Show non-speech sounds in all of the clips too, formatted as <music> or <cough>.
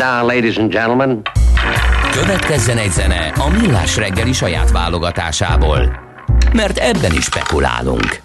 Now, ladies and gentlemen, Következzen egy zene a Millás reggeli saját válogatásából. Mert ebben is spekulálunk.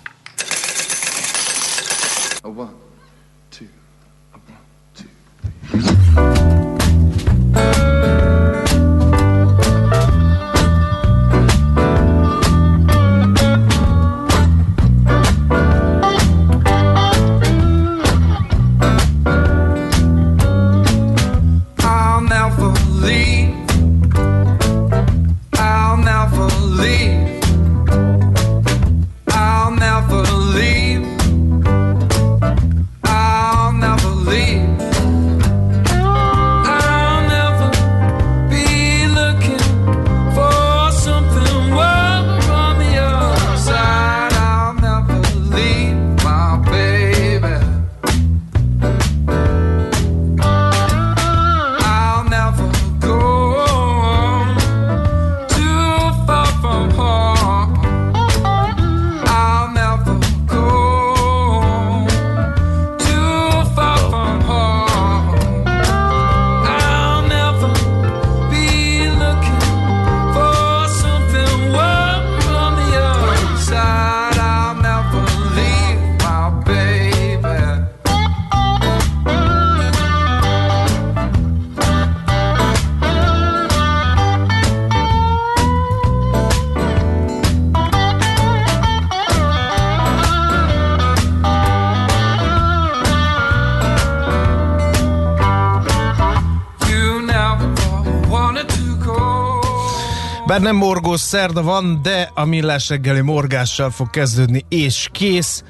Bár nem morgós szerda van, de a millás reggeli morgással fog kezdődni, és kész.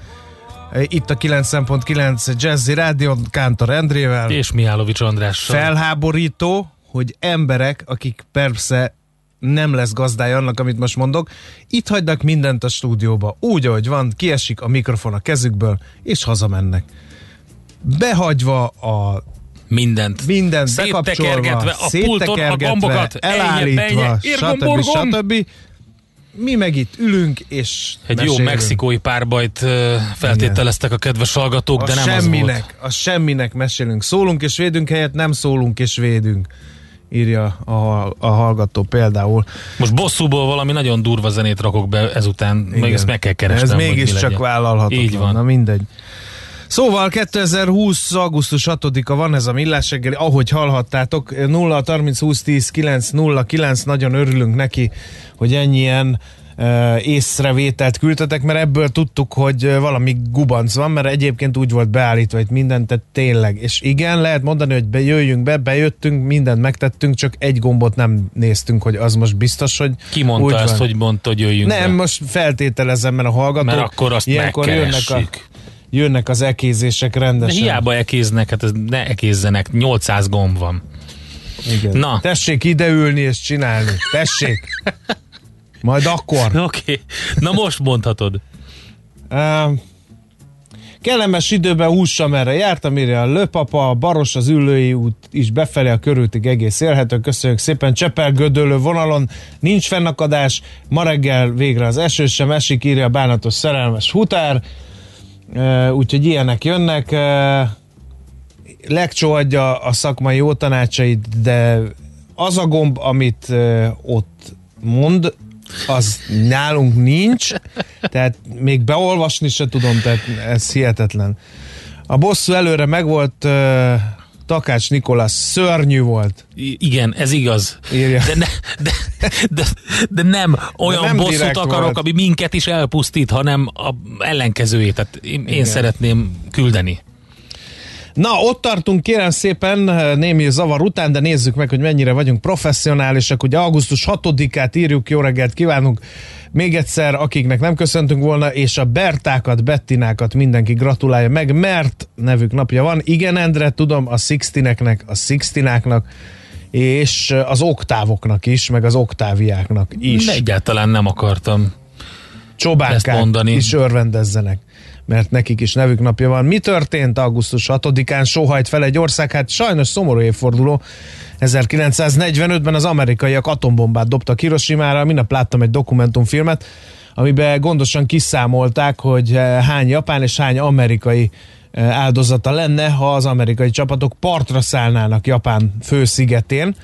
Itt a 9.9 Jazzy Rádion, Kántor Endrével. És Mihálovics Andrással. Felháborító, hogy emberek, akik persze nem lesz gazdája annak, amit most mondok, itt hagynak mindent a stúdióba, úgy, ahogy van, kiesik a mikrofon a kezükből, és hazamennek. Behagyva a Mindent. mindent bekapcsolva, Széttekergetve a pulton a gombokat. elállítva, Ejje, bejje, stb. stb. Mi meg itt ülünk, és Egy jó mesélünk. mexikói párbajt feltételeztek a kedves hallgatók, a de nem az semminek, volt. a semminek mesélünk. Szólunk és védünk helyett nem szólunk és védünk. Írja a, a hallgató például. Most bosszúból valami nagyon durva zenét rakok be ezután, meg Igen. ezt meg kell keresnem. Ez mégiscsak vállalhatatlan. Így van. Na mindegy. Szóval 2020. augusztus 6-a van ez a millás reggeli, ahogy hallhattátok, 0 30 20 10 9 0 9, nagyon örülünk neki, hogy ennyien uh, észrevételt küldtetek, mert ebből tudtuk, hogy uh, valami gubanc van, mert egyébként úgy volt beállítva itt mindent, tehát tényleg. És igen, lehet mondani, hogy bejöjjünk be, bejöttünk, mindent megtettünk, csak egy gombot nem néztünk, hogy az most biztos, hogy Ki mondta ezt, van. hogy mondta, hogy jöjjünk Nem, be? most feltételezem, mert a hallgatók Mert akkor azt ilyenkor jönnek, a. jönnek az ekézések De rendesen. hiába ekéznek, hát ez ne ekézzenek, 800 gomb van. Igen. Na. Tessék ideülni és csinálni. Tessék. <laughs> Majd akkor. Oké, okay. na most mondhatod. Uh, kellemes időben hússam erre jártam, írja a Lőpapa, a Baros az ülői út is befelé a körültig egész élhető. Köszönjük szépen. Csepel gödölő vonalon nincs fennakadás. Ma reggel végre az eső sem esik, írja a bánatos szerelmes hutár. Úgyhogy ilyenek jönnek. Lekcsó adja a szakmai jó tanácsait, de az a gomb, amit ott mond, az nálunk nincs, tehát még beolvasni se tudom, tehát ez hihetetlen. A bosszú előre megvolt, Takács Nikolász szörnyű volt. I- igen, ez igaz. Írja. De, ne, de, de, de nem olyan nem bosszút akarok, volt. ami minket is elpusztít, hanem a ellenkezőjét. Tehát én, én szeretném küldeni. Na, ott tartunk kérem szépen eh, némi zavar után, de nézzük meg, hogy mennyire vagyunk professzionálisak. Ugye augusztus 6-át írjuk, jó reggelt kívánunk még egyszer, akiknek nem köszöntünk volna, és a Bertákat, Bettinákat mindenki gratulálja meg, mert nevük napja van. Igen, Endre, tudom, a Sixtineknek, a Sixtináknak, és eh, az oktávoknak is, meg az oktáviáknak is. Egyáltalán nem akartam. Ezt csobánkák mondani. is örvendezzenek mert nekik is nevük napja van. Mi történt augusztus 6-án? Sóhajt fel egy ország, hát sajnos szomorú évforduló. 1945-ben az amerikaiak atombombát dobtak Hiroshimára. Minap láttam egy dokumentumfilmet, amiben gondosan kiszámolták, hogy eh, hány japán és hány amerikai eh, áldozata lenne, ha az amerikai csapatok partra szállnának Japán főszigetén.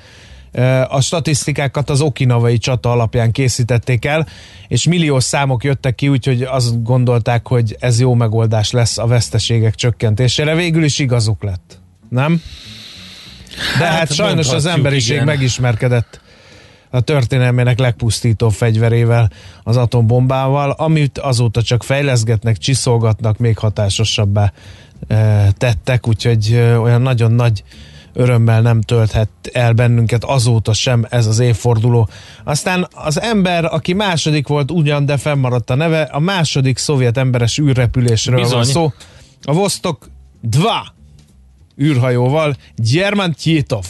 A statisztikákat az okinavai csata alapján készítették el, és milliós számok jöttek ki, úgyhogy azt gondolták, hogy ez jó megoldás lesz a veszteségek csökkentésére. Végül is igazuk lett. Nem? De hát, hát sajnos az emberiség igen. megismerkedett a történelmének legpusztítóbb fegyverével, az atombombával, amit azóta csak fejleszgetnek, csiszolgatnak, még hatásosabbá tettek, úgyhogy olyan nagyon nagy örömmel nem tölthet el bennünket azóta sem ez az évforduló. Aztán az ember, aki második volt ugyan, de fennmaradt a neve, a második szovjet emberes űrrepülésről Bizony. van szó. A Vostok 2 űrhajóval Gyerman Tjitov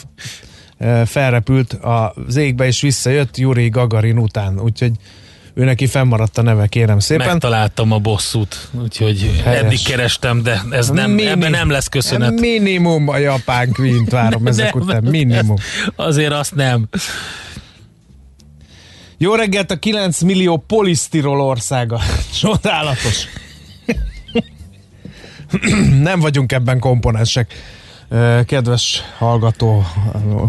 eh, felrepült az égbe és visszajött Yuri Gagarin után, úgyhogy ő neki fennmaradt a neve, kérem szépen. Megtaláltam a bosszút, úgyhogy Helyes. eddig kerestem, de ez nem, Mini- ebben nem lesz köszönet. Minimum a japán queen várom ezek Nem, után, minimum. Azért azt nem. Jó reggelt a 9 millió polisztirol országa. <laughs> Csodálatos. Nem vagyunk ebben komponensek. Kedves hallgató,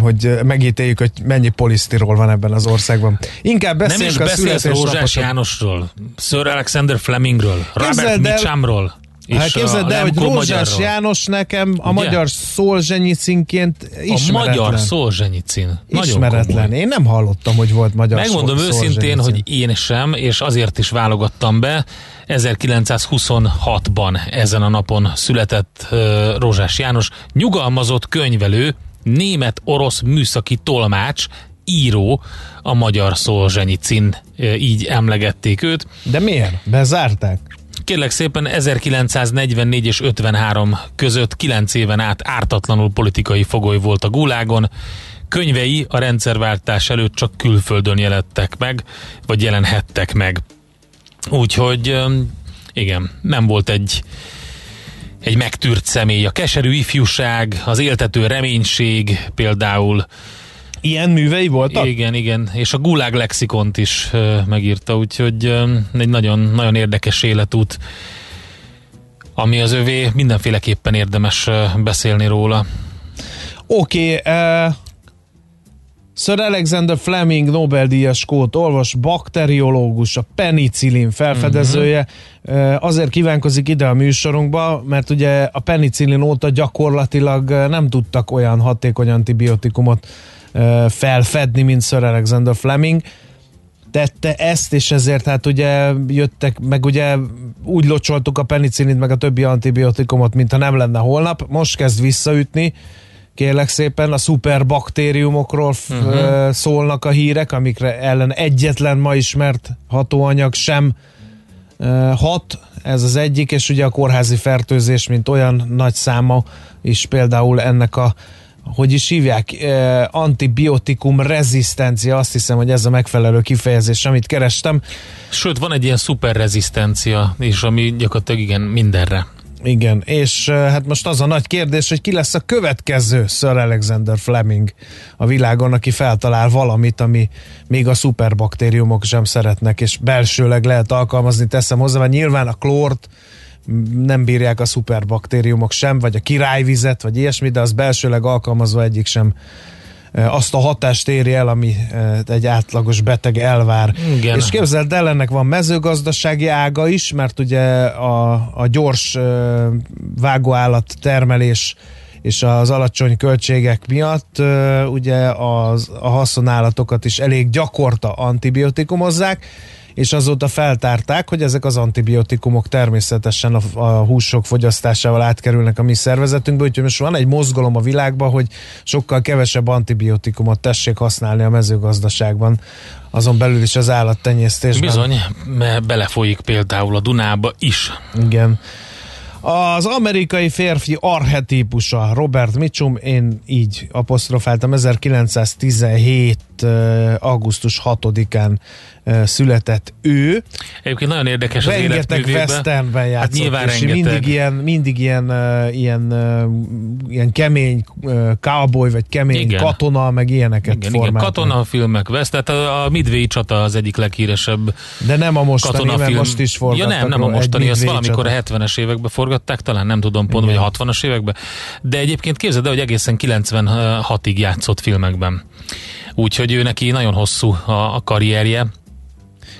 hogy megítéljük, hogy mennyi polisztirol van ebben az országban. Inkább Nem beszéljünk is a beszélsz Rózsás. Jánosról, Sir Alexander Flemingről, Robert Képzeld Mitchamról. És Hát képzeld a el, hogy Rózsás magyarról. János nekem a Ugye? magyar Szolzsenyicinként A ismeretlen. magyar Szolzsenyicin. Nagyon ismeretlen. komoly. Én nem hallottam, hogy volt magyar Megmondom Szol- őszintén, hogy én sem, és azért is válogattam be. 1926-ban ezen a napon született uh, Rózsás János, nyugalmazott könyvelő, német-orosz műszaki tolmács, író, a magyar Szolzsenyicin, uh, így emlegették őt. De miért? Bezárták? Kérlek szépen 1944 és 53 között 9 éven át ártatlanul politikai fogoly volt a gulágon. Könyvei a rendszerváltás előtt csak külföldön jelentek meg, vagy jelenhettek meg. Úgyhogy igen, nem volt egy egy megtűrt személy. A keserű ifjúság, az éltető reménység például, Ilyen művei voltak? igen, igen, és a Gulág lexikont is megírta, úgyhogy egy nagyon, nagyon érdekes életút, ami az övé, mindenféleképpen érdemes beszélni róla. Oké, okay, uh, Sir Alexander Fleming Nobel-díjas skót orvos, bakteriológus, a penicillin felfedezője, uh-huh. azért kívánkozik ide a műsorunkba, mert ugye a penicillin óta gyakorlatilag ö, nem tudtak olyan hatékony antibiotikumot felfedni, mint Sir Alexander Fleming tette ezt, és ezért hát ugye jöttek, meg ugye úgy locsoltuk a penicillint, meg a többi antibiotikumot, mintha nem lenne holnap. Most kezd visszaütni, kérlek szépen, a szuperbaktériumokról uh-huh. szólnak a hírek, amikre ellen egyetlen ma ismert hatóanyag sem hat, ez az egyik, és ugye a kórházi fertőzés, mint olyan nagy száma is például ennek a hogy is hívják, eh, antibiotikum rezisztencia, azt hiszem, hogy ez a megfelelő kifejezés, amit kerestem. Sőt, van egy ilyen szuperrezisztencia is, ami gyakorlatilag igen, mindenre. Igen, és hát most az a nagy kérdés, hogy ki lesz a következő Sir Alexander Fleming a világon, aki feltalál valamit, ami még a szuperbaktériumok sem szeretnek, és belsőleg lehet alkalmazni, teszem hozzá, mert nyilván a klórt nem bírják a szuperbaktériumok sem, vagy a királyvizet, vagy ilyesmi, de az belsőleg alkalmazva egyik sem eh, azt a hatást éri el, ami eh, egy átlagos beteg elvár. Igen. És képzeld el, ennek van mezőgazdasági ága is, mert ugye a, a gyors ö, vágóállat termelés és az alacsony költségek miatt ugye az, a haszonállatokat is elég gyakorta antibiotikumozzák, és azóta feltárták, hogy ezek az antibiotikumok természetesen a, a húsok fogyasztásával átkerülnek a mi szervezetünkbe, úgyhogy most van egy mozgalom a világban, hogy sokkal kevesebb antibiotikumot tessék használni a mezőgazdaságban, azon belül is az állattenyésztésben. Bizony, mert belefolyik például a Dunába is. Igen. Az amerikai férfi archetípusa Robert Mitchum, én így apostrofáltam, 1917. eh, augusztus 6-án eh, született ő. Egyébként nagyon érdekes az Rengeteg westernben játszott, Hát nyilván és rengeteg. mindig ilyen, mindig ilyen, ilyen, ilyen kemény cowboy, vagy kemény Igen. katona, meg ilyeneket Igen, igen, formált. katonafilmek vesz, tehát a, a Midway csata az egyik leghíresebb De nem a mostani, mert katonafilm. most is ja forgattak nem, nem a mostani, azt valamikor csata. a 70-es években forgatták, talán nem tudom pont, vagy a 60-as években. De egyébként képzeld el, hogy egészen 96-ig játszott filmekben. Úgyhogy ő neki nagyon hosszú a, a karrierje.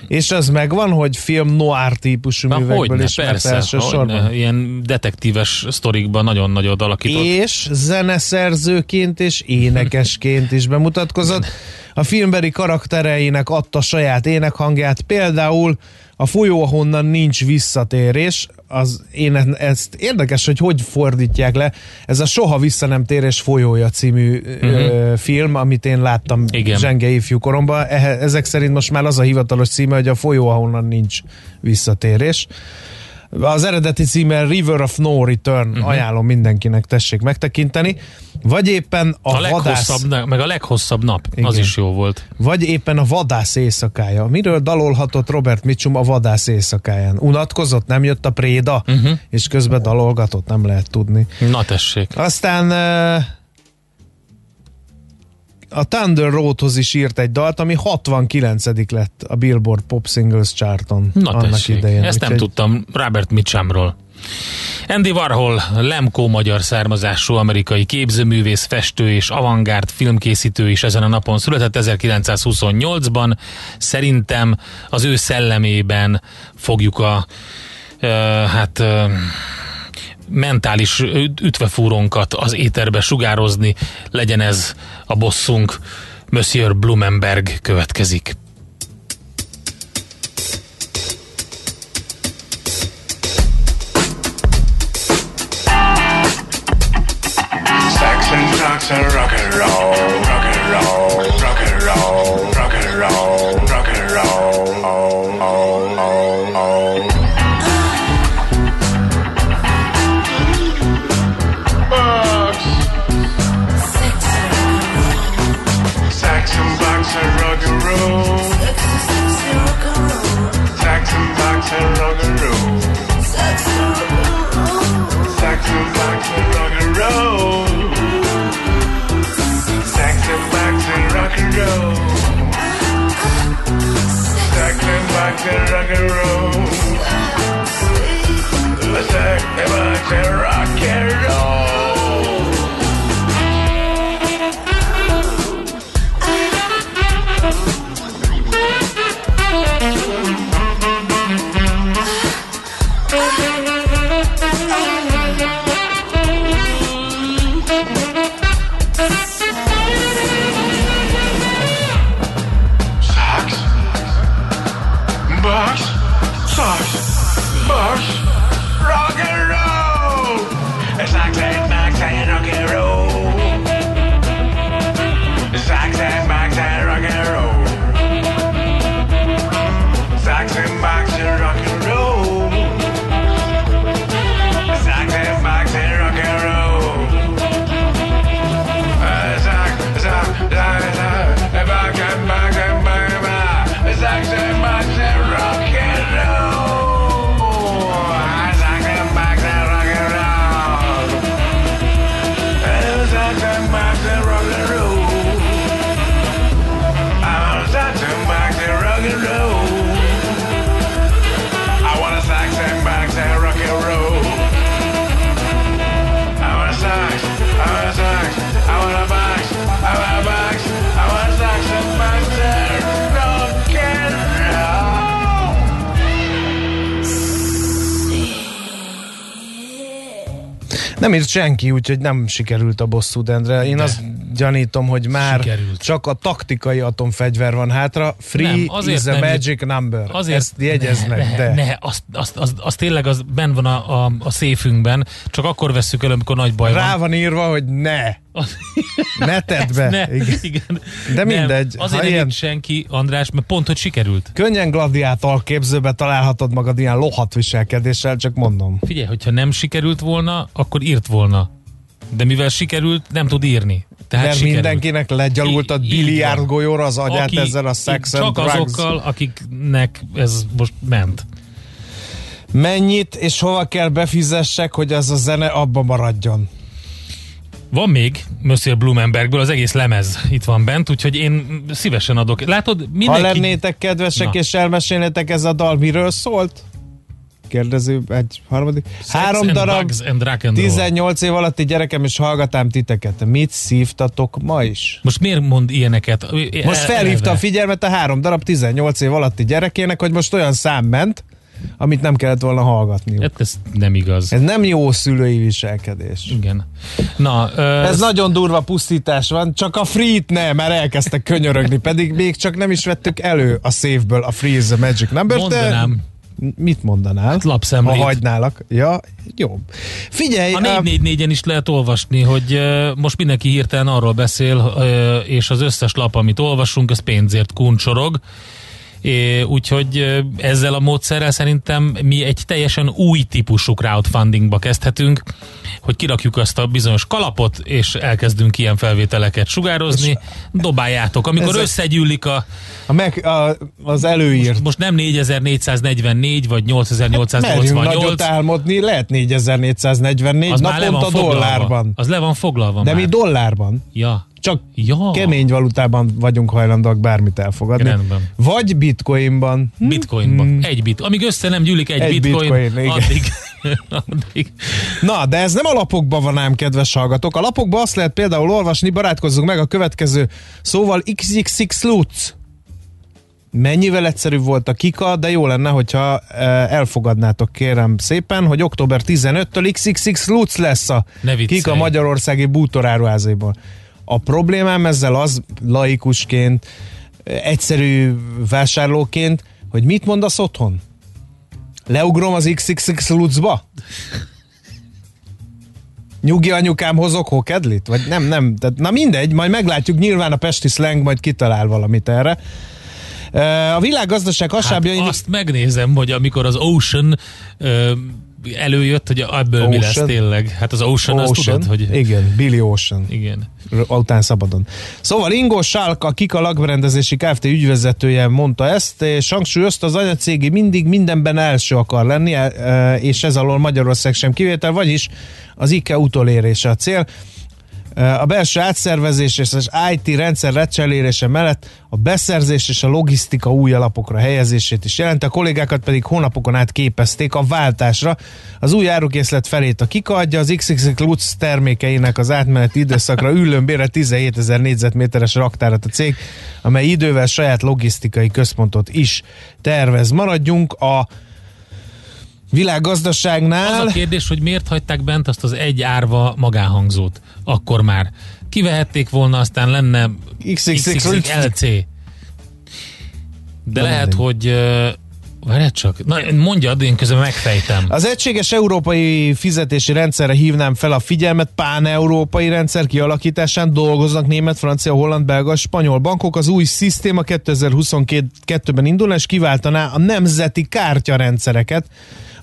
És az megvan, hogy film noir típusú Na, művekből hogyne, ismert persze, elsősorban. hogyne, ilyen detektíves sztorikban nagyon nagyot alakított. és zeneszerzőként és énekesként is bemutatkozott. A filmbeli karaktereinek adta saját énekhangját, például a folyó, ahonnan nincs visszatérés, az én e- ezt érdekes, hogy hogy fordítják le. Ez a Soha vissza nem térés folyója című uh-huh. film, amit én láttam Mhm. Igen. zsenge ifjú koromban. Ezek szerint most már az a hivatalos címe, hogy a folyó, ahonnan nincs visszatérés. Az eredeti címe River of No Return, uh-huh. ajánlom mindenkinek, tessék megtekinteni. Vagy éppen a, A vadász, leghosszabb, meg a leghosszabb nap, Igen. az is jó volt. vagy éppen a vadász éjszakája. Miről dalolhatott Robert Mitchum a vadász éjszakáján? Unatkozott, nem jött a préda, uh-huh. és közben dalolgatott, nem lehet tudni. Na tessék. Aztán a Thunder Roadhoz is írt egy dalt, ami 69 lett a Billboard Pop Singles charton Na annak tessék, idején. ezt nem Úgyhogy- tudtam Robert Mitchumról. Andy Warhol, Lemko magyar származású amerikai képzőművész, festő és avantgárd filmkészítő is ezen a napon született 1928-ban. Szerintem az ő szellemében fogjuk a ö, hát ö, mentális üt- ütvefúrónkat az éterbe sugározni, legyen ez a bosszunk. Monsieur Blumenberg következik. rock and roll. Senki, úgyhogy nem sikerült a bosszú dendre. Én De. azt gyanítom, hogy már Sikerült. csak a taktikai atomfegyver van hátra. Free Nem, azért is a nem magic number. Azért Ezt jegyez meg, ne, de. Ne, azt, azt, azt, azt tényleg az benn van a, a, a széfünkben, csak akkor vesszük el, amikor nagy baj Rá van. van írva, hogy ne. Az- <laughs> Ne Igen. igen. De Nem, mindegy, Azért nem ilyen- senki, András, mert pont, hogy sikerült. Könnyen gladiátor képzőbe találhatod magad ilyen lohat viselkedéssel, csak mondom. Figyelj, hogyha nem sikerült volna, akkor írt volna. De mivel sikerült, nem tud írni. Tehát Mert sikerült. mindenkinek így biliárd golyóra az agyát Aki- ezzel a sex Csak drugs. azokkal, akiknek ez most ment. Mennyit és hova kell befizessek, hogy ez a zene abba maradjon? Van még Monsieur Blumenbergből az egész lemez itt van bent, úgyhogy én szívesen adok. Látod, Ha mindenki... lennétek kedvesek Na. és elmesélnétek ez a dal miről szólt? Kérdező egy harmadik. Sex Három darab and rock and roll. 18 év alatti gyerekem és hallgatám titeket. Mit szívtatok ma is? Most miért mond ilyeneket? Most felhívta a figyelmet a három darab 18 év alatti gyerekének, hogy most olyan szám ment, amit nem kellett volna hallgatni. Hát ez nem igaz. Ez nem jó szülői viselkedés. Igen. Na, ö, Ez nagyon durva pusztítás van, csak a free-t ne, mert elkezdtek könyörögni, pedig még csak nem is vettük elő a szévből a Free is the Magic Number. mondanám, Mit mondanál? Hát lapszemlét. Ha hagynálak. Ja, jó. Figyelj, a uh, 444-en is lehet olvasni, hogy most mindenki hirtelen arról beszél, és az összes lap, amit olvasunk, az pénzért kuncsorog. Úgyhogy ezzel a módszerrel szerintem mi egy teljesen új típusú crowdfundingba kezdhetünk, hogy kirakjuk azt a bizonyos kalapot, és elkezdünk ilyen felvételeket sugározni. Dobáljátok. Amikor összegyűlik a, a meg, a, az előírt. most nem 4444 vagy Merjünk 8888, nagyot álmodni, lehet 4444 az naponta dollárban. Az le van foglalva De már. mi dollárban. Ja. Csak Ja. kemény valutában vagyunk hajlandóak bármit elfogadni. Rendben. Vagy bitcoinban. Hm? Bitcoinban. Egy bit. Amíg össze nem gyűlik egy, Egy bitcoin, bitcoin, addig, <laughs> addig. Na, de ez nem a lapokban van ám, kedves hallgatók. A lapokban azt lehet például olvasni, barátkozzunk meg a következő szóval XXX Lutz. Mennyivel egyszerűbb volt a kika, de jó lenne, hogyha eh, elfogadnátok kérem szépen, hogy október 15-től XXX Lutz lesz a Ne viccelj. kika magyarországi bútoráruházaiból. A problémám ezzel az laikusként, egyszerű vásárlóként, hogy mit mondasz otthon? Leugrom az XXX Lutzba? Nyugi anyukám hozok hokedlit? Vagy nem, nem. Tehát, na mindegy, majd meglátjuk, nyilván a pesti slang majd kitalál valamit erre. A világgazdaság hasábjain... Hát azt megnézem, hogy amikor az Ocean ö, előjött, hogy ebből mi lesz Ocean? tényleg. Hát az Ocean, azt Ocean? tudod, hogy... Igen, Billy Ocean. Igen. Után szabadon. Szóval Ingo Sálk, a Kika lakberendezési Kft. ügyvezetője mondta ezt, és hangsúlyozta, az anyacégi mindig mindenben első akar lenni, e, és ez alól Magyarország sem kivétel, vagyis az IKE utolérése a cél. E, A belső átszervezés és az IT rendszer lecserélése mellett a beszerzés és a logisztika új alapokra helyezését is jelent, a kollégákat pedig hónapokon át képezték a váltásra. Az új árukészlet felét a Kika adja, az XXX Lutz termékeinek az átmeneti időszakra üllőmbére 17 ezer négyzetméteres raktárat a cég, amely idővel saját logisztikai központot is tervez. Maradjunk a világgazdaságnál. Az a kérdés, hogy miért hagyták bent azt az egy árva magánhangzót akkor már. Kivehették volna, aztán lenne XXX LC. De lehet, hogy várjál csak, na mondjad, én közben megfejtem. Az egységes európai fizetési rendszerre hívnám fel a figyelmet, pán-európai rendszer kialakításán dolgoznak német, francia, holland, belga, spanyol bankok. Az új szisztéma 2022-ben indul, és kiváltaná a nemzeti kártyarendszereket.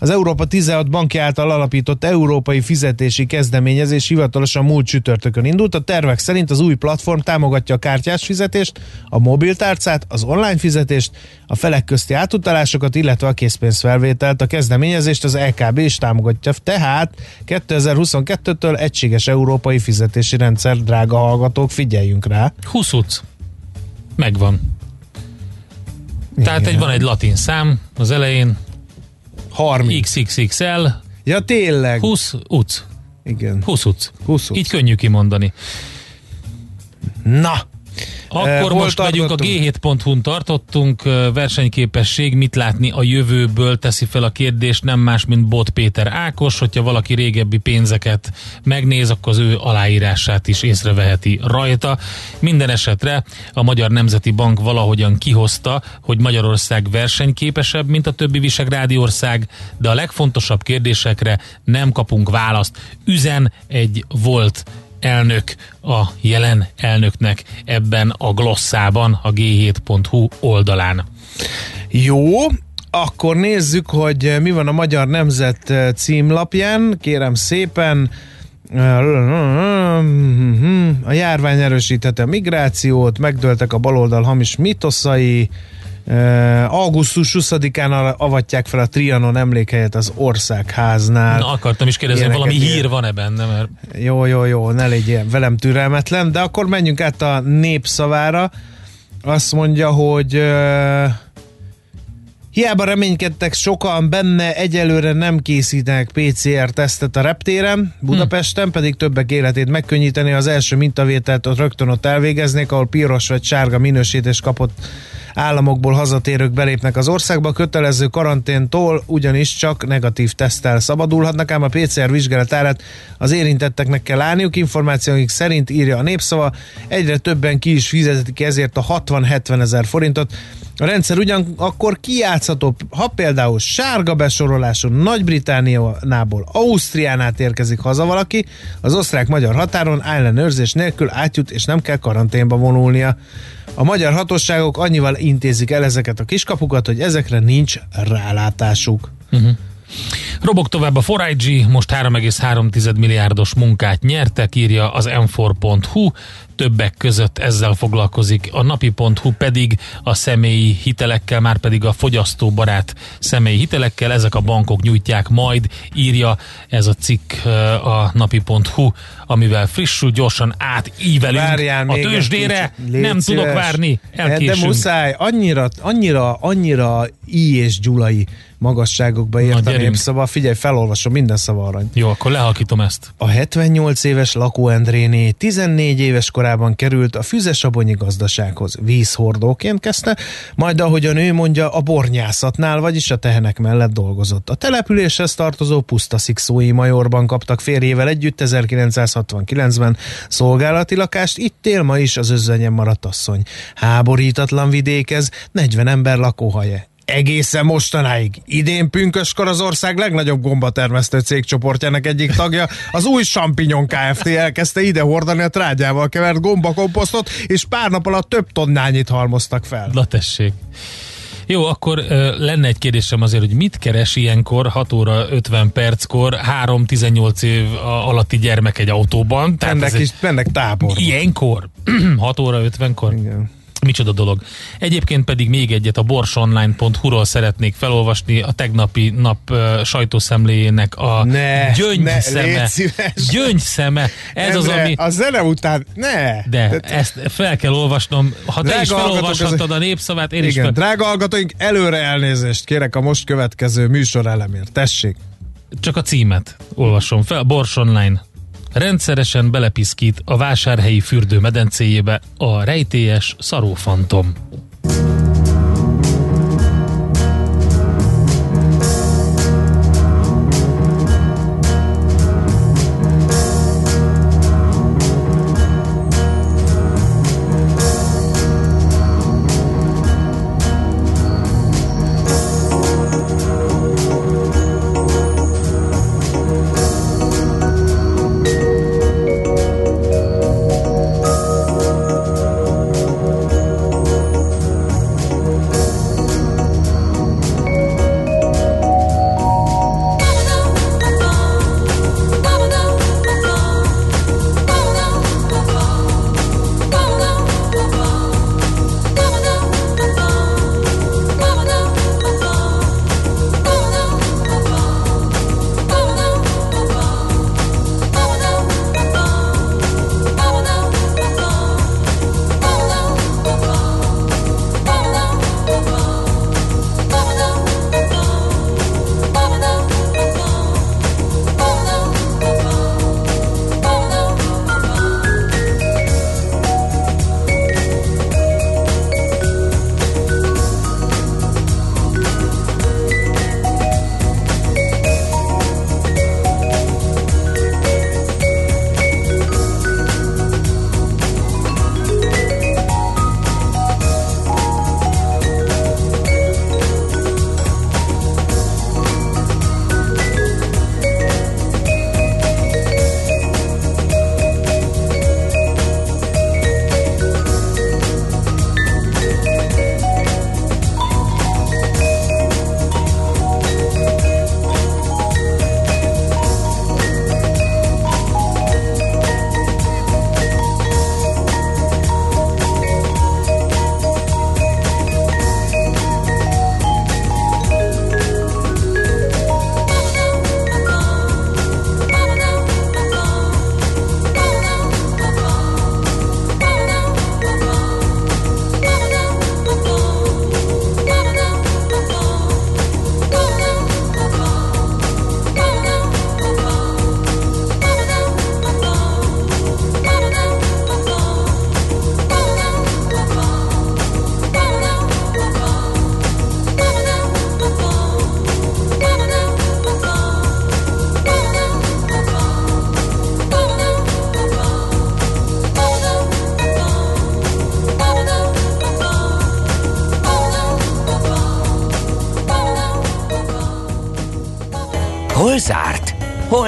Az Európa 16 banki által alapított európai fizetési kezdeményezés hivatalosan múlt csütörtökön indult. A tervek szerint az új platform támogatja a kártyás fizetést, a mobiltárcát, az online fizetést, a felek közti átutalásokat, illetve a készpénzfelvételt. A kezdeményezést az LKB is támogatja. Tehát 2022-től egységes európai fizetési rendszer, drága hallgatók, figyeljünk rá. 20 utc. Megvan. Tehát egy, van egy latin szám az elején, 30. XXXL, Ja, tényleg. 20 utc. Igen. 20 utc. 20 utc. Így könnyű kimondani. Na, Akkor Eh, hol most megyünk a tartottunk? g7.hu-n tartottunk, ö, versenyképesség, mit látni a jövőből teszi fel a kérdést, nem más, mint Bot Péter Ákos, hogyha valaki régebbi pénzeket megnéz, akkor az ő aláírását is észreveheti rajta. Minden esetre a Magyar Nemzeti Bank valahogyan kihozta, hogy Magyarország versenyképesebb, mint a többi visegrádi ország, de a legfontosabb kérdésekre nem kapunk választ. Üzen egy volt elnök a jelen elnöknek ebben a glosszában a g7.hu oldalán. Jó, akkor nézzük, hogy mi van a Magyar Nemzet címlapján. Kérem szépen, a járvány erősítette a migrációt, megdőltek a baloldal hamis mitoszai, augusztus 20-án avatják fel a Trianon emlékhelyet az országháznál. Na, akartam is kérdezni, Ilyeneket valami ír. hír van-e benne, mert Jó, jó, jó, ne legyél velem türelmetlen, de akkor menjünk át a népszavára. Azt mondja, hogy uh, hiába reménykedtek sokan benne, egyelőre nem készítenek PCR-tesztet a reptéren, Budapesten, pedig többek életét megkönnyíteni, az első mintavételt ott rögtön ott elvégeznék, ahol piros vagy sárga minősítés kapott államokból hazatérők belépnek az országba, kötelező karanténtól ugyanis csak negatív teszttel szabadulhatnak, ám a PCR vizsgálatárát az érintetteknek kell állniuk. Információink szerint írja a népszava, egyre többen ki is fizetik ezért a 60-70 ezer forintot. A rendszer ugyanakkor kijátszható, ha például sárga besoroláson Nagy-Britániából, Ausztrián át érkezik haza valaki, az osztrák-magyar határon ellenőrzés nélkül átjut, és nem kell karanténba vonulnia. A magyar hatóságok annyival intézik el ezeket a kiskapukat, hogy ezekre nincs rálátásuk. Robog tovább a 4IG, most 3,3 milliárdos munkát nyertek, írja az m4.hu, többek között ezzel foglalkozik. A napi.hu pedig a személyi hitelekkel, már pedig a fogyasztóbarát személyi hitelekkel, ezek a bankok nyújtják majd, írja ez a cikk a napi.hu, amivel frissül, gyorsan átívelünk Várjál a tőzsdére. kicsit, Nem tudok szíves. várni, De elkésünk. muszáj, annyira, annyira, annyira i és gyulai magasságokba ért a gyerünk. népszava. Figyelj, felolvasom minden szava arany. Jó, akkor lehalkítom ezt. A 78 éves Lakó Endréné 14 éves korában került a Füzesabonyi gazdasághoz. Vízhordóként kezdte, majd ahogyan ő mondja, a bornyászatnál, vagyis a tehenek mellett dolgozott. A településhez tartozó pusztaszikszói majorban kaptak férjével együtt 1969-ben szolgálati lakást, itt él ma is az özönyen maradt asszony. Háborítatlan vidékez, 40 ember lakóhaje. Egészen mostanáig. Idén pünköskor az ország legnagyobb gombatermesztő cégcsoportjának egyik tagja, az új Champignon Kft. elkezdte ide hordani a trágyával kevert gombakomposztot, és pár nap alatt több tonnányit halmoztak fel. Na tessék. Jó, akkor ö, lenne egy kérdésem azért, hogy mit keres ilyenkor 6 óra 50 perckor 3-18 év alatti gyermek egy autóban? Tehát Mennek, is, mennek táborba. Ilyenkor? <clears throat> 6 óra 50-kor? Igen. Micsoda dolog. Egyébként pedig még egyet a borsonline.hu-ról szeretnék felolvasni a tegnapi nap uh, sajtószemléjének a Ne, ne, gyöngyszeme. szíves. gyöngyszeme. Ez az, Emre, ami... A zene után, ne! De Tehát- ezt fel kell olvasnom. Ha te Drága is hallgatók, felolvashattad a népszavát, én is Igen, fel... drága hallgatóink, előre elnézést kérek a most következő műsor elemért. Tessék! Csak a címet olvasom fel. Bors Online. Rendszeresen belepiszkít a vásárhelyi fürdő medencéjébe a rejtélyes szarófantom.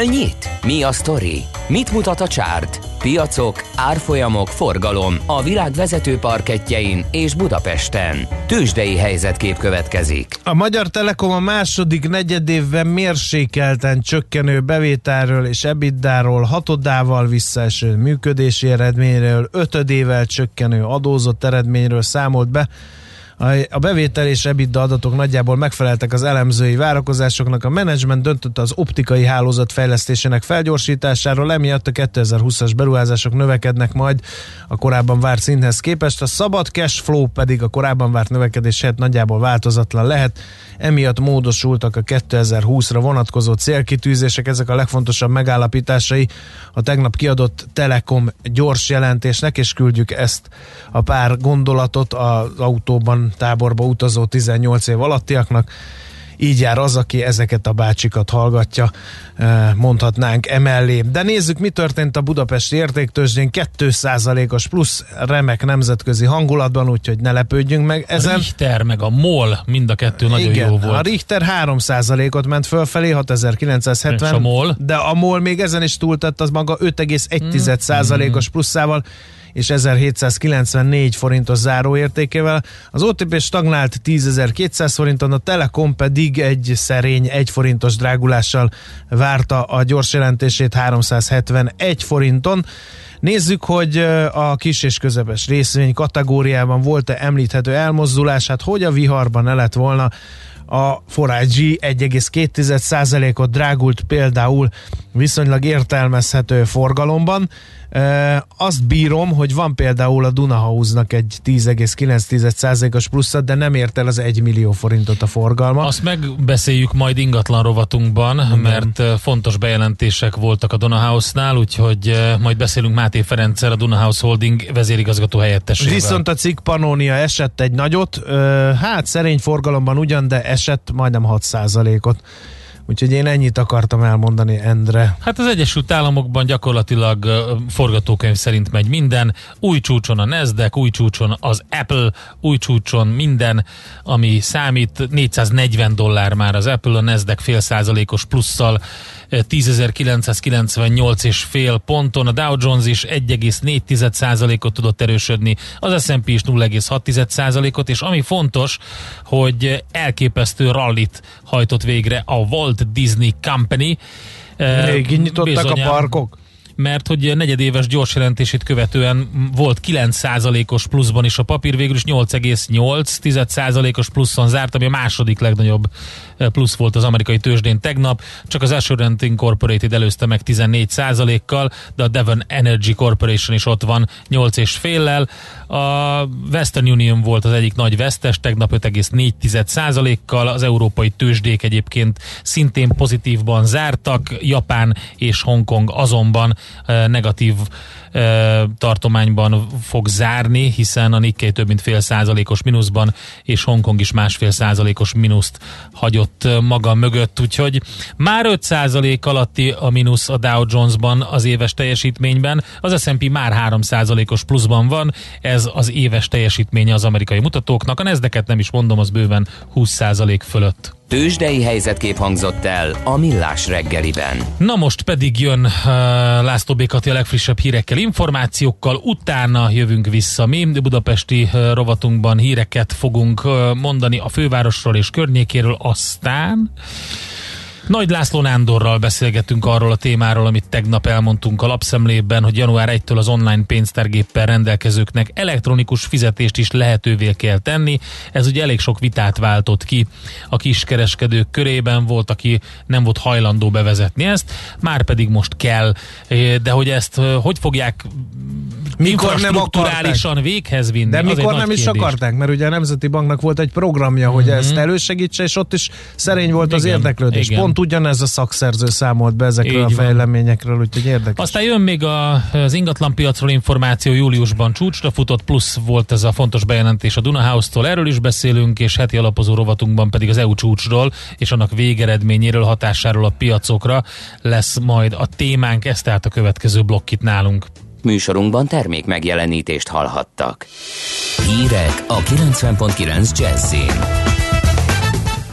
Nyit? Mi a sztori? Mit mutat a csárt? Piacok, árfolyamok, forgalom a világ vezető parketjein és Budapesten. Tősdei helyzetkép következik. A Magyar Telekom a második negyedévben mérsékelten csökkenő bevételről és ebiddáról, hatodával visszaeső működési eredményről, ötödével csökkenő adózott eredményről számolt be. A- bevétel és EBITDA adatok nagyjából megfeleltek az elemzői várakozásoknak. A menedzsment döntött az optikai hálózat fejlesztésének felgyorsításáról, emiatt a 2020-as beruházások növekednek majd a korábban várt szinthez képest. A szabad cash flow pedig a korábban várt növekedés nagyjából változatlan lehet. Emiatt módosultak a 2020-ra vonatkozó célkitűzések, ezek a legfontosabb megállapításai a tegnap kiadott Telekom gyors jelentésnek, és küldjük ezt a pár gondolatot az autóban táborba utazó 18 év alattiaknak. Így jár az, aki ezeket a bácsikat hallgatja, eh, mondhatnánk emellé. De nézzük, mi történt a budapesti értéktőzsdén. 2%-os plusz remek nemzetközi hangulatban, úgyhogy ne lepődjünk meg A ezen. Richter meg a MOL mind a kettő nagyon Igen, jó a volt. Richter 3%-ot ment fölfelé, 6970. És a MOL? De a MOL még ezen is túltett, az maga 5,1%-os pluszával és 1794 forintos záróértékével. Az OTP stagnált 10.200 forinton, a Telekom pedig egy szerény 1 forintos drágulással várta a gyors jelentését 371 forinton. Nézzük, hogy a kis és közepes részvény kategóriában volt-e említhető elmozdulás, hát hogy a viharban ne lett volna a Forágyi 1,2%-ot drágult például viszonylag értelmezhető forgalomban. E, azt bírom, hogy van például a Dunahouse-nak egy 10,9%-os pluszat, de nem ért el az 1 millió forintot a forgalma. Azt megbeszéljük majd ingatlan rovatunkban, mert eh, fontos bejelentések voltak a Dunahouse-nál, úgyhogy majd beszélünk Máté Ferenccel, a Dunahouse Holding vezérigazgató helyettesével. Viszont a cikk Pannonia esett egy nagyot, hát szerény forgalomban ugyan, de esett majdnem 6%-ot. Úgyhogy én ennyit akartam elmondani Endre. Hát az Egyesült Államokban gyakorlatilag forgatókönyv szerint megy minden. Új csúcson a Nasdaq, új csúcson az Apple, új csúcson minden, ami számít. 440 dollár már az Apple, a Nasdaq fél százalékos plusszal ö, 10.998 és fél ponton, a Dow Jones is 1,4 százalékot tudott erősödni, az S&P is 0,6 százalékot, és ami fontos, hogy elképesztő rallit hajtott végre a Walt Disney Company. Ö, Régi nyitottak a parkok? mert hogy a negyedéves gyors jelentését követően volt 9%-os pluszban is a papír, végül is 8,8%-os pluszon zárt, ami a második legnagyobb plusz volt az amerikai tőzsdén tegnap, csak az Assurant Incorporated előzte meg 14%-kal, de a Devon Energy Corporation is ott van 8,5-lel. A Western Union volt az egyik nagy vesztes, tegnap 5,4%-kal, az európai tőzsdék egyébként szintén pozitívban zártak, Japán és Hongkong azonban eh, negatív tartományban fog zárni, hiszen a Nikkei több mint fél százalékos mínuszban, és Hongkong is másfél százalékos mínuszt hagyott maga mögött, úgyhogy már 5 százalék alatti a mínusz a Dow Jonesban az éves teljesítményben, az S&P már 3 százalékos pluszban van, ez az éves teljesítménye az amerikai mutatóknak, a Nasdaqet nem is mondom, az bőven 20 százalék fölött. Tőzsdei helyzetkép hangzott el a Millás reggeliben. Na most pedig jön uh, László B. Kati a legfrissebb hírekkel, információkkal, utána jövünk vissza. Mi budapesti uh, rovatunkban híreket fogunk uh, mondani a fővárosról és környékéről, aztán Nagy László Nándorral beszélgetünk arról a témáról, amit tegnap elmondtunk a lapszemlében, hogy január 1-től az online pénztárgéppel rendelkezőknek elektronikus fizetést is lehetővé kell tenni. Ez ugye elég sok vitát váltott ki a kiskereskedők körében, volt, aki nem volt hajlandó bevezetni ezt, már pedig most kell. Eh, De hogy ezt eh, hogy fogják Mikor nem infrastruktúrálisan véghez vinni? De az mikor nem is kérdés. akarták, mert ugye a Nemzeti Banknak volt egy programja, hogy ezt elősegítse, és ott is szerény volt az Igen, érdeklődés. igen. Pont ugyanez a szakszerző számolt be ezekről Így a van. fejleményekről, úgyhogy érdekes. Aztán jön még a, az ingatlanpiacról információ, júliusban csúcsra futott, plusz volt ez a fontos bejelentés a Dunahouse-tól, erről is beszélünk, és heti alapozó rovatunkban pedig az EU csúcsról és annak végeredményéről, hatásáról a piacokra lesz majd a témánk, ez tehát a következő blokk itt nálunk. Műsorunkban termék megjelenítést hallhattak. Hírek a 90.9 Jazzin.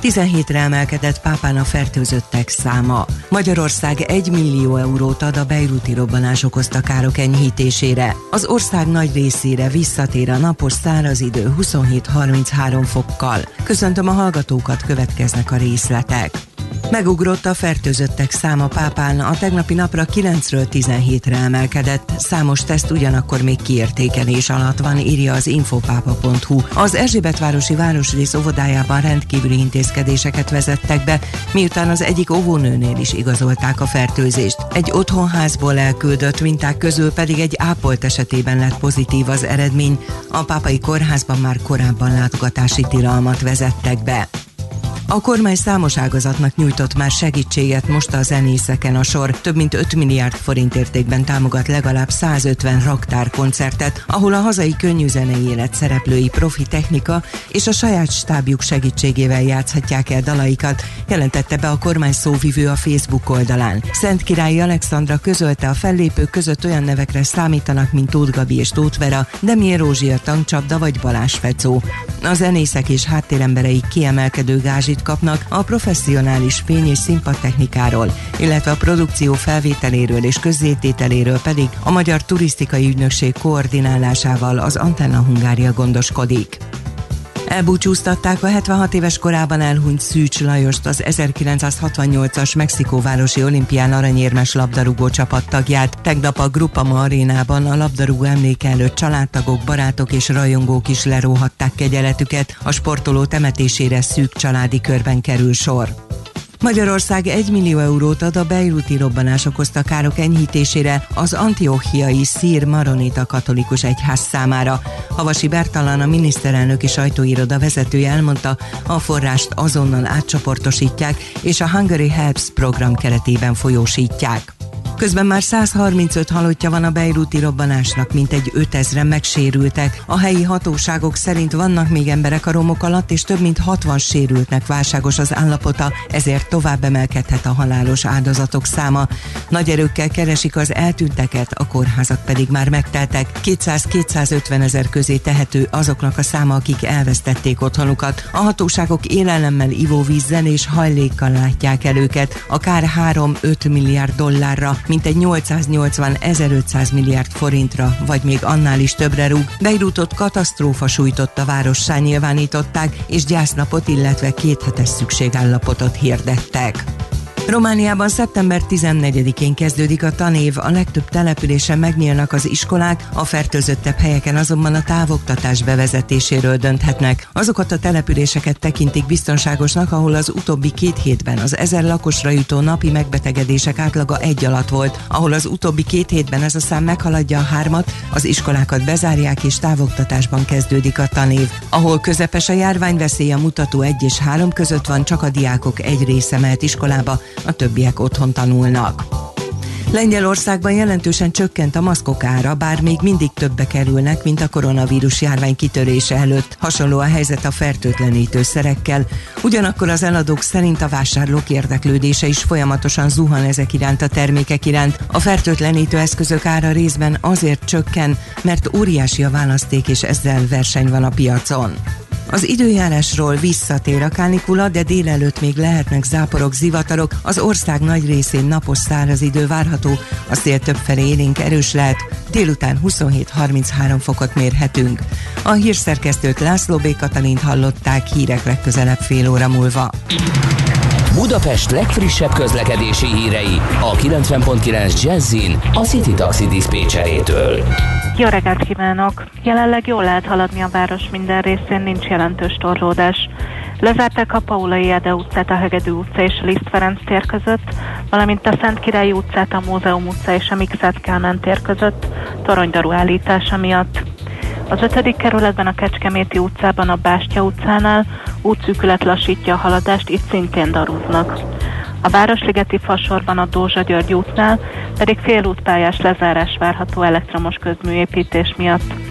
17-re emelkedett pápán a fertőzöttek száma. Magyarország 1 millió eurót ad a beiruti robbanás okozta károk enyhítésére. Az ország nagy részére visszatér a napos száraz idő 27-33 fokkal. Köszöntöm a hallgatókat, következnek a részletek. Megugrott a fertőzöttek száma Pápán, a tegnapi napra 9-ről 17-re emelkedett. Számos teszt ugyanakkor még kiértékelés alatt van, írja az infopápa.hu. Az Erzsébetvárosi Városrész óvodájában rendkívüli intézkedéseket vezettek be, miután az egyik óvónőnél is igazolták a fertőzést. Egy otthonházból elküldött minták közül pedig egy ápolt esetében lett pozitív az eredmény. A pápai kórházban már korábban látogatási tilalmat vezettek be. A kormány számos ágazatnak nyújtott már segítséget, most a zenészeken a sor. Több mint 5 milliárd forint értékben támogat legalább 150 raktárkoncertet, ahol a hazai könnyűzenei élet szereplői profi technika és a saját stábjuk segítségével játszhatják el dalaikat, jelentette be a kormány szóvivő a Facebook oldalán. Szent Királyi Alexandra közölte a fellépők között olyan nevekre számítanak, mint Tóth Gabi és Tóth Vera, Demi Rózsia Tankcsapda vagy Balázs Fecó. A zenészek és háttéremberei kiemelkedő gázsit kapnak a professzionális fény- és színpadtechnikáról, illetve a produkció felvételéről és közzétételéről pedig a Magyar Turisztikai Ügynökség koordinálásával az Antenna Hungária gondoskodik. Elbúcsúztatták a 76 éves korában elhunyt Szűcs Lajost, az 1968-as Mexikóvárosi olimpián aranyérmes labdarúgó csapattagját. Tegnap a Grupama arénában a labdarúgó emléke előtt családtagok, barátok és rajongók is leróhatták kegyeletüket, a sportoló temetésére szűk családi körben kerül sor. Magyarország 1 millió eurót ad a beiruti robbanás okozta károk enyhítésére az antiochiai szír maronita katolikus egyház számára. Havasi Bertalan a miniszterelnöki sajtóiroda vezetője elmondta, a forrást azonnal átcsoportosítják és a Hungary Helps program keretében folyósítják. Közben már 135 halottja van a beiruti robbanásnak, mint egy 5000-en megsérültek. A helyi hatóságok szerint vannak még emberek a romok alatt, és több mint 60 sérültnek válságos az állapota, ezért tovább emelkedhet a halálos áldozatok száma. Nagy erőkkel keresik az eltűnteket, a kórházak pedig már megteltek. 200-250 ezer közé tehető azoknak a száma, akik elvesztették otthonukat. A hatóságok élelemmel, ivóvízzel és hajlékkal látják el őket, akár 3-5 milliárd dollárra, mintegy 880-1500 milliárd forintra, vagy még annál is többre rúg. Beirutot katasztrófa sújtotta várossá nyilvánították, és gyásznapot, illetve kéthetes szükségállapotot hirdettek. Romániában szeptember 14-én kezdődik a tanév, a legtöbb településen megnyílnak az iskolák, a fertőzöttebb helyeken azonban a távoktatás bevezetéséről dönthetnek. Azokat a településeket tekintik biztonságosnak, ahol az utóbbi két hétben az ezer lakosra jutó napi megbetegedések átlaga egy alatt volt, ahol az utóbbi két hétben ez a szám meghaladja a hármat, az iskolákat bezárják és távoktatásban kezdődik a tanév. Ahol közepes a járványveszély a mutató 1 és 3 között van, csak a diákok egy része mehet iskolába, a többiek otthon tanulnak. Lengyelországban jelentősen csökkent a maszkok ára, bár még mindig többe kerülnek, mint a koronavírus járvány kitörése előtt. Hasonló a helyzet a fertőtlenítő szerekkel. Ugyanakkor az eladók szerint a vásárlók érdeklődése is folyamatosan zuhan ezek iránt a termékek iránt. A fertőtlenítő eszközök ára részben azért csökken, mert óriási a választék és ezzel verseny van a piacon. Az időjárásról visszatér a kánikula, de délelőtt még lehetnek záporok, zivatarok. Az ország nagy részén napos száraz idő várható, a szél többfelé élénk erős lehet, délután 27-33 fokot mérhetünk. A hírszerkesztőt László B. Katalint hallották hírek legközelebb fél óra múlva. Budapest legfrissebb közlekedési hírei a 90.9 Jazzin a City Taxi Dispécsejétől. Jó reggelt kívánok! Jelenleg jól lehet haladni a város minden részén, nincs jelentős torlódás. Lezárták a Paulai Ede utcát a Hegedű utca és a Liszt Ferenc tér között, valamint a Szent Király utcát a Múzeum utca és a Mixát Kálmán tér között toronydarú állítása miatt. Az ötödik kerületben a Kecskeméti utcában a Bástya utcánál útszűkület lassítja a haladást, itt szintén darúznak. A Városligeti fasorban a Dózsa György útnál pedig félútpályás lezárás várható elektromos közműépítés miatt.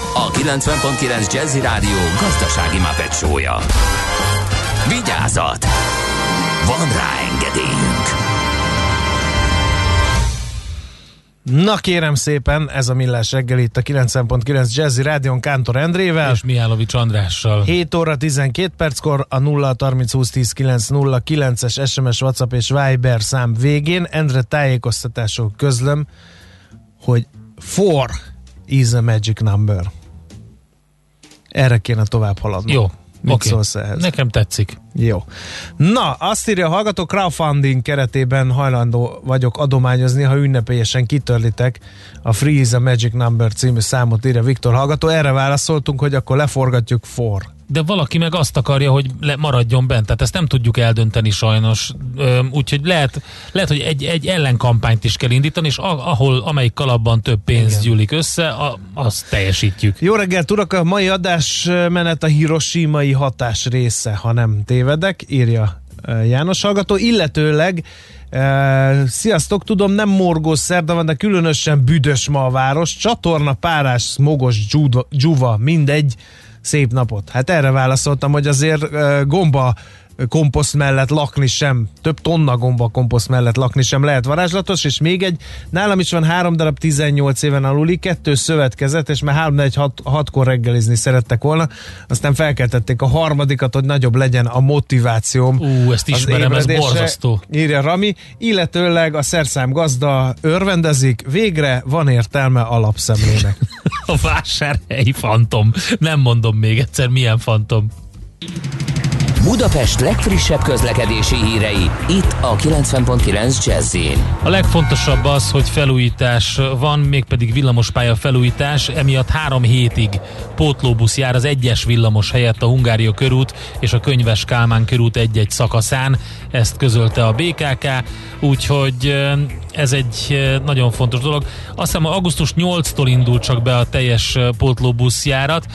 a 90.9 Jazzy Rádió gazdasági mapetsója. Vigyázat! Van rá engedélyünk! Na kérem szépen, ez a Millás reggel itt a 90.9 Jazzy Rádion Kántor Endrével. És Mihálovics Andrással. 7 óra 12 perckor a 0 30 20 10 9 0 9-es SMS, WhatsApp és Viber szám végén Endre tájékoztatásról közlöm, hogy 4 is a magic number. Erre kéne tovább haladni. Jó. Mit Oké. szólsz ehhez? Nekem tetszik. Jó. Na, azt írja a hallgató, crowdfunding keretében hajlandó vagyok adományozni, ha ünnepélyesen kitörlitek a Free is a Magic Number című számot, írja Viktor hallgató. Erre válaszoltunk, hogy akkor leforgatjuk for. De valaki meg azt akarja, hogy le, maradjon bent, tehát ezt nem tudjuk eldönteni sajnos. Úgyhogy lehet, lehet, hogy egy, egy ellenkampányt is kell indítani, és ahol, amelyik kalapban több pénz Igen. gyűlik össze, a, azt teljesítjük. Jó reggelt, urak! A mai adásmenet a Hiroshimai hatás része, ha nem tévedek, írja eh, János hallgató, illetőleg Uh, sziasztok, tudom, nem morgós szerda van, de különösen büdös ma a város. Csatorna, párás, smogos, dzsuva, mindegy. Szép napot. Hát erre válaszoltam, hogy azért uh, gomba komposzt mellett lakni sem, több tonna gomba komposzt mellett lakni sem lehet varázslatos, és még egy, nálam is van három darab 18 éven aluli, kettő szövetkezet, és már három egy hat, hatkor reggelizni szerettek volna, aztán felkeltették a harmadikat, hogy nagyobb legyen a motivációm. Ú, ezt ismerem, ez borzasztó. Írja Rami, illetőleg a szerszám gazda örvendezik, végre van értelme alapszemlének. <laughs> A vásárhelyi fantom. Nem mondom még egyszer, milyen fantom. Budapest legfrissebb közlekedési hírei, itt a 90.9 jazz A legfontosabb az, hogy felújítás van, mégpedig villamospálya felújítás, emiatt három hétig pótlóbusz jár az egyes villamos helyett a Hungária körút és a Könyves Kálmán körút egy-egy szakaszán, ezt közölte a BKK, úgyhogy eh, ez egy eh, nagyon fontos dolog. Azt hiszem augusztus 8-tól indul csak be a teljes eh, pótlóbusz járat,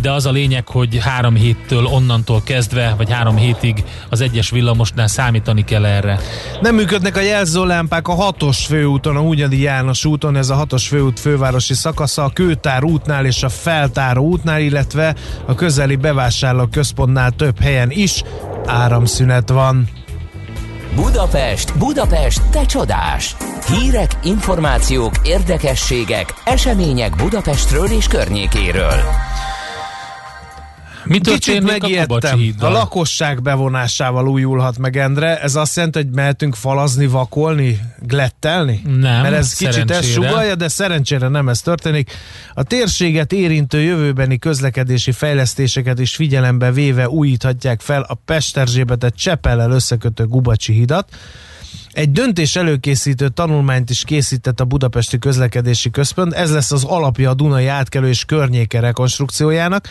de az a lényeg, hogy három héttől onnantól kezdve, vagy három hétig az egyes villamosnál számítani kell erre. Nem működnek a jelzőlámpák a hatos főúton, a Hunyadi János úton, ez a hatos főút fővárosi szakasza, a Kőtár útnál és a Feltáró útnál, illetve a közeli bevásárló központnál több helyen is áramszünet van. Budapest, Budapest, te csodás! Hírek, információk, érdekességek, események Budapestről és környékéről. Mi Kicsit a megijedtem. A híddal? lakosság bevonásával újulhat meg, Endre. Ez azt jelenti, hogy mehetünk falazni, vakolni, glettelni? Nem, Mert ez kicsit ezt sugalja, de szerencsére nem ez történik. A térséget érintő jövőbeni közlekedési fejlesztéseket is figyelembe véve újíthatják fel a Pesterzsébetet Csepellel összekötő Gubacsi hidat. Egy döntés előkészítő tanulmányt is készített a Budapesti Közlekedési Központ. Ez lesz az alapja a Dunai átkelő és környéke rekonstrukciójának.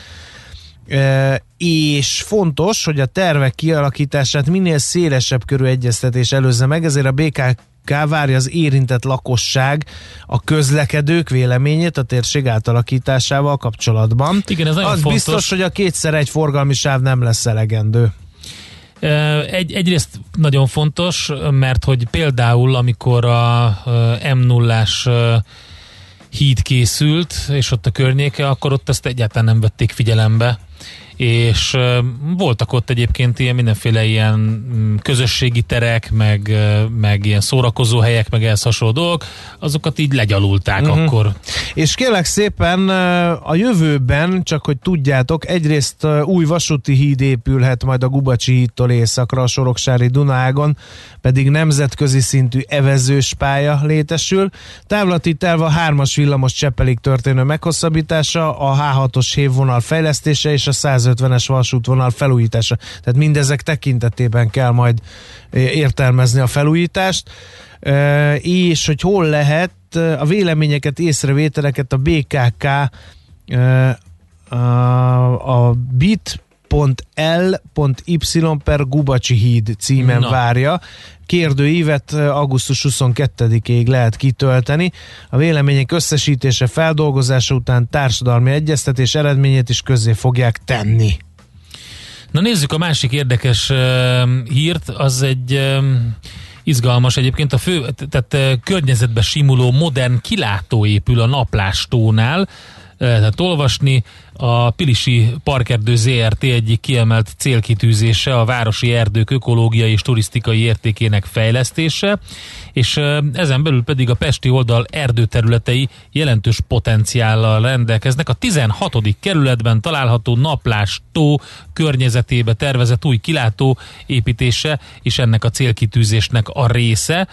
És fontos, hogy a tervek kialakítását minél szélesebb körű egyeztetés előzze meg, ezért a BKK várja az érintett lakosság a közlekedők véleményét a térség átalakításával kapcsolatban. Igen, ez nagyon az fontos. biztos, hogy a kétszer egy forgalmi sáv nem lesz elegendő. Egy, egyrészt nagyon fontos, mert hogy például amikor a m 0 híd készült, és ott a környéke, akkor ott ezt egyáltalán nem vették figyelembe és voltak ott egyébként ilyen mindenféle ilyen mm, közösségi terek, meg, meg ilyen szórakozó helyek, meg ehhez hasonló dolgok, azokat így legyalulták Mhm. uh-huh. akkor. És kérlek szépen a jövőben, csak hogy tudjátok, egyrészt új vasúti híd épülhet majd a Gubacsi hídtól északra a Soroksári Dunágon, pedig nemzetközi szintű evezős pálya létesül. Távlati terv a 3-as villamos Cseppelig történő meghosszabbítása, a H6-os hévvonal fejlesztése és a 150-es vasútvonal felújítása. Tehát mindezek tekintetében kell majd értelmezni a felújítást. És hogy hol lehet a véleményeket, észrevételeket a BKK a, a bit.l.y per Gubacsi híd címen Na. Várja. Kérdőívet augusztus 22-ig lehet kitölteni. A vélemények összesítése, feldolgozása után társadalmi egyeztetés eredményét is közzé fogják tenni. Na nézzük a másik érdekes uh, hírt, az egy uh, izgalmas egyébként a fő, tehát uh, környezetbe simuló modern kilátó épül a naplástónál, lehet olvasni. A Pilisi Parkerdő ZRT egyik kiemelt célkitűzése a városi erdők ökológiai és turisztikai értékének fejlesztése, és ezen belül pedig a Pesti oldal erdőterületei jelentős potenciállal rendelkeznek. A 16. kerületben található Naplás tó környezetébe tervezett új kilátó építése, és ennek a célkitűzésnek a része.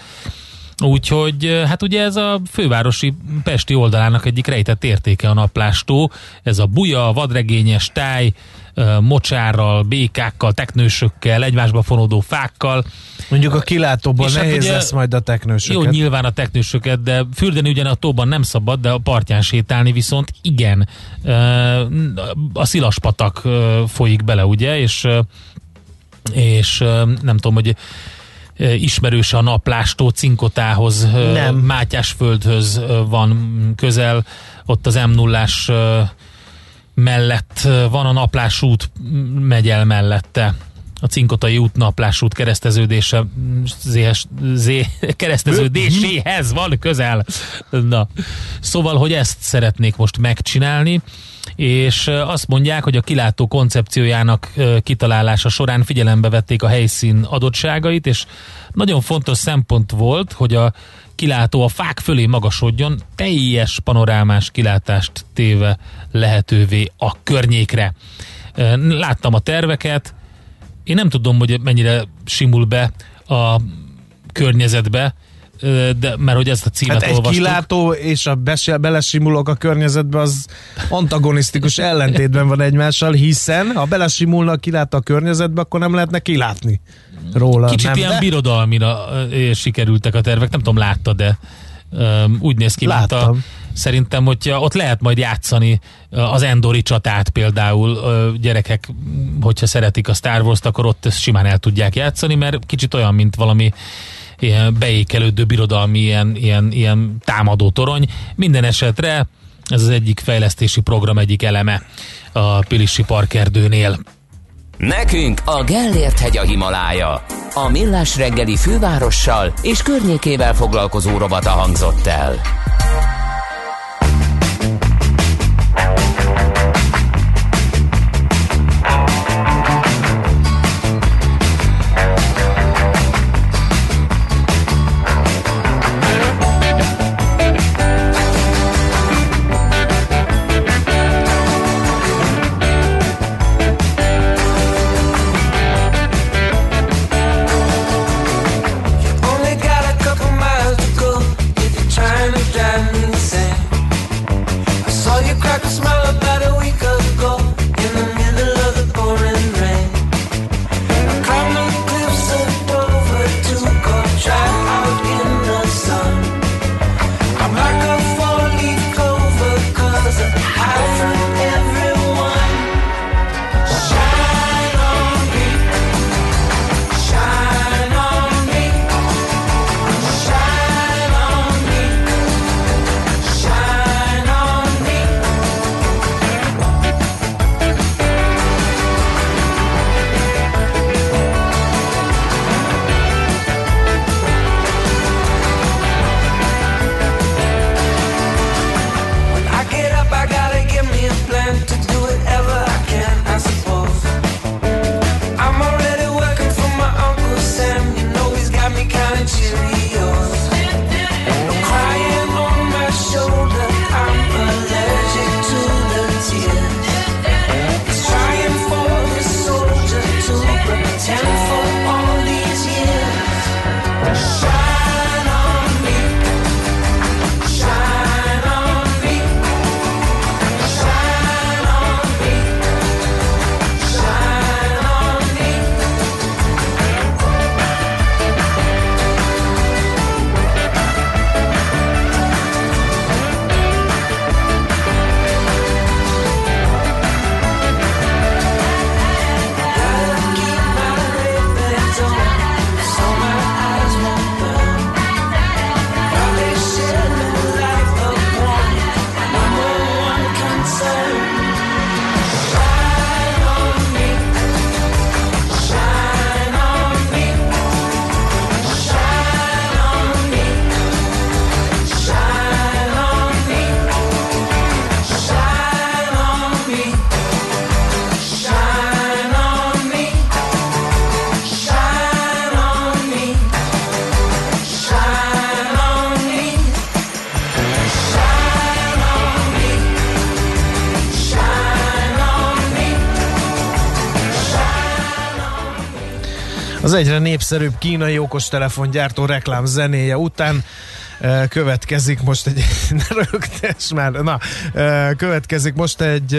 Úgyhogy hát ugye ez a fővárosi Pesti oldalának egyik rejtett értéke a naplástó. Ez a buja, vadregényes táj, mocsárral, békákkal, teknősökkel, egymásba fonódó fákkal. Mondjuk a kilátóban És hát nehéz ugye- lesz majd a teknősöket. Jó, nyilván a teknősöket, de fürdeni ugyan a tóban nem szabad, de a partján sétálni viszont igen. A szilaspatak folyik bele, ugye, és és nem tudom, hogy ismerős a naplástó cinkotához, Nem. Mátyásföldhöz van közel, ott az m 0 mellett van a naplás út, megy el mellette a Cinkotai út naplás út kereszteződése zés, zé, kereszteződéséhez van közel. Na. Szóval, hogy ezt szeretnék most megcsinálni, és azt mondják, hogy a kilátó koncepciójának kitalálása során figyelembe vették a helyszín adottságait, és nagyon fontos szempont volt, hogy a kilátó a fák fölé magasodjon, teljes panorámás kilátást téve lehetővé a környékre. Láttam a terveket, én nem tudom, hogy mennyire simul be a környezetbe, de mert hogy ezt a címet Hát egy olvastuk. kilátó és a bese- belesimulók a környezetbe az antagonisztikus ellentétben van egymással, hiszen ha belesimulna a kilátó a környezetbe, akkor nem lehetne kilátni róla. Kicsit nem? ilyen De birodalmira sikerültek a tervek, nem tudom, láttad de úgy néz ki, mint a, Láttam. Szerintem, hogyha ott lehet majd játszani az Endori csatát például gyerekek, hogyha szeretik a Star Wars-t, akkor ott ezt simán el tudják játszani, mert kicsit olyan, mint valami ilyen beékelődő birodalmi ilyen, ilyen, ilyen támadó torony. Minden esetre ez az egyik fejlesztési program egyik eleme a Pilisi Parkerdőnél. Nekünk a Gellért hegy a Himalája. A Millás reggeli fővárossal és környékével foglalkozó rovata hangzott el. Egyre népszerűbb kínai okostelefongyártó reklám zenéje után következik most egy <laughs> ne rögtes már, na, következik most egy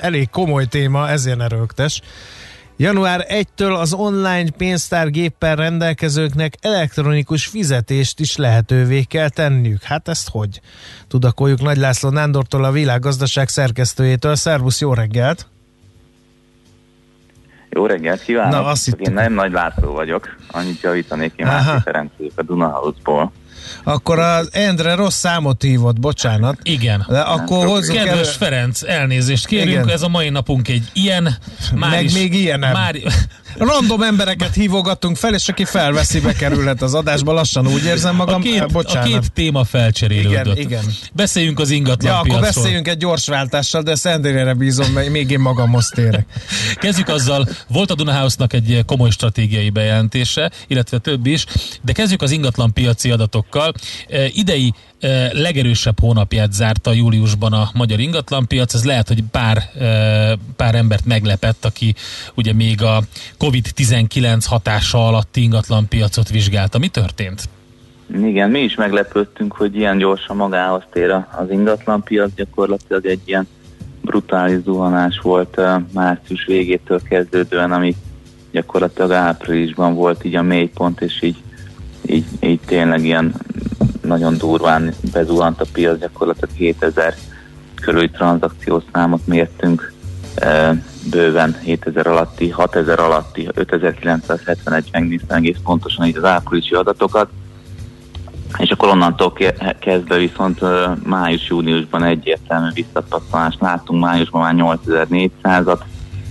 elég komoly téma, ezért ne rögtes. Január 1-től az online pénztárgéppel rendelkezőknek elektronikus fizetést is lehetővé kell tenniük. Hát ezt hogy? Tudakoljuk Nagy László Nándortól, a világgazdaság szerkesztőjétől. Szervusz, jó reggelt! Jó reggelt kívánok! Na, azt. Én nem Nagy László vagyok, annyit javítanék én. Márki Ferenc vagyok a Dunahouse-ból. Akkor az Endre rossz számot hívott, bocsánat. Igen. De akkor hozzuk el... Kedves Ferenc, elnézést kérünk, Igen. ez a mai napunk egy ilyen, már Meg is, még ilyenem. Már, <laughs> Random embereket hívogatunk fel, és aki felveszi, bekerülhet az adásba. Lassan úgy érzem magam. a, két, Eh, a bocsánat. két téma felcserélődött. Igen, igen. Beszéljünk az ingatlan Ja, akkor beszéljünk egy gyors váltással, de ezt Endrére bízom, mert még én magamhoz térek. Kezdjük azzal, volt a Dunahouse-nak egy komoly stratégiai bejelentése, illetve több is, de kezdjük az ingatlan piaci adatokkal. E, Idei legerősebb hónapját zárta júliusban a magyar ingatlanpiac, ez lehet, hogy pár, pár embert meglepett, aki ugye még a COVID-19 hatása alatti ingatlanpiacot vizsgálta. Mi történt? Igen, mi is meglepődtünk, hogy ilyen gyorsan magához tér az ingatlanpiac, gyakorlatilag egy ilyen brutális zuhanás volt március végétől kezdődően, ami gyakorlatilag áprilisban volt így a mélypont, és így, így, így tényleg ilyen nagyon durván bezuhant a piac, gyakorlatilag 7000 körüli tranzakciós számot mértünk, bőven 7000 alatti, 6000 alatti, 5971 megnéztem egész pontosan így az áprilisi adatokat, és akkor onnantól ke- kezdve viszont május-júniusban egyértelmű visszapattanást láttunk, májusban már 8400-at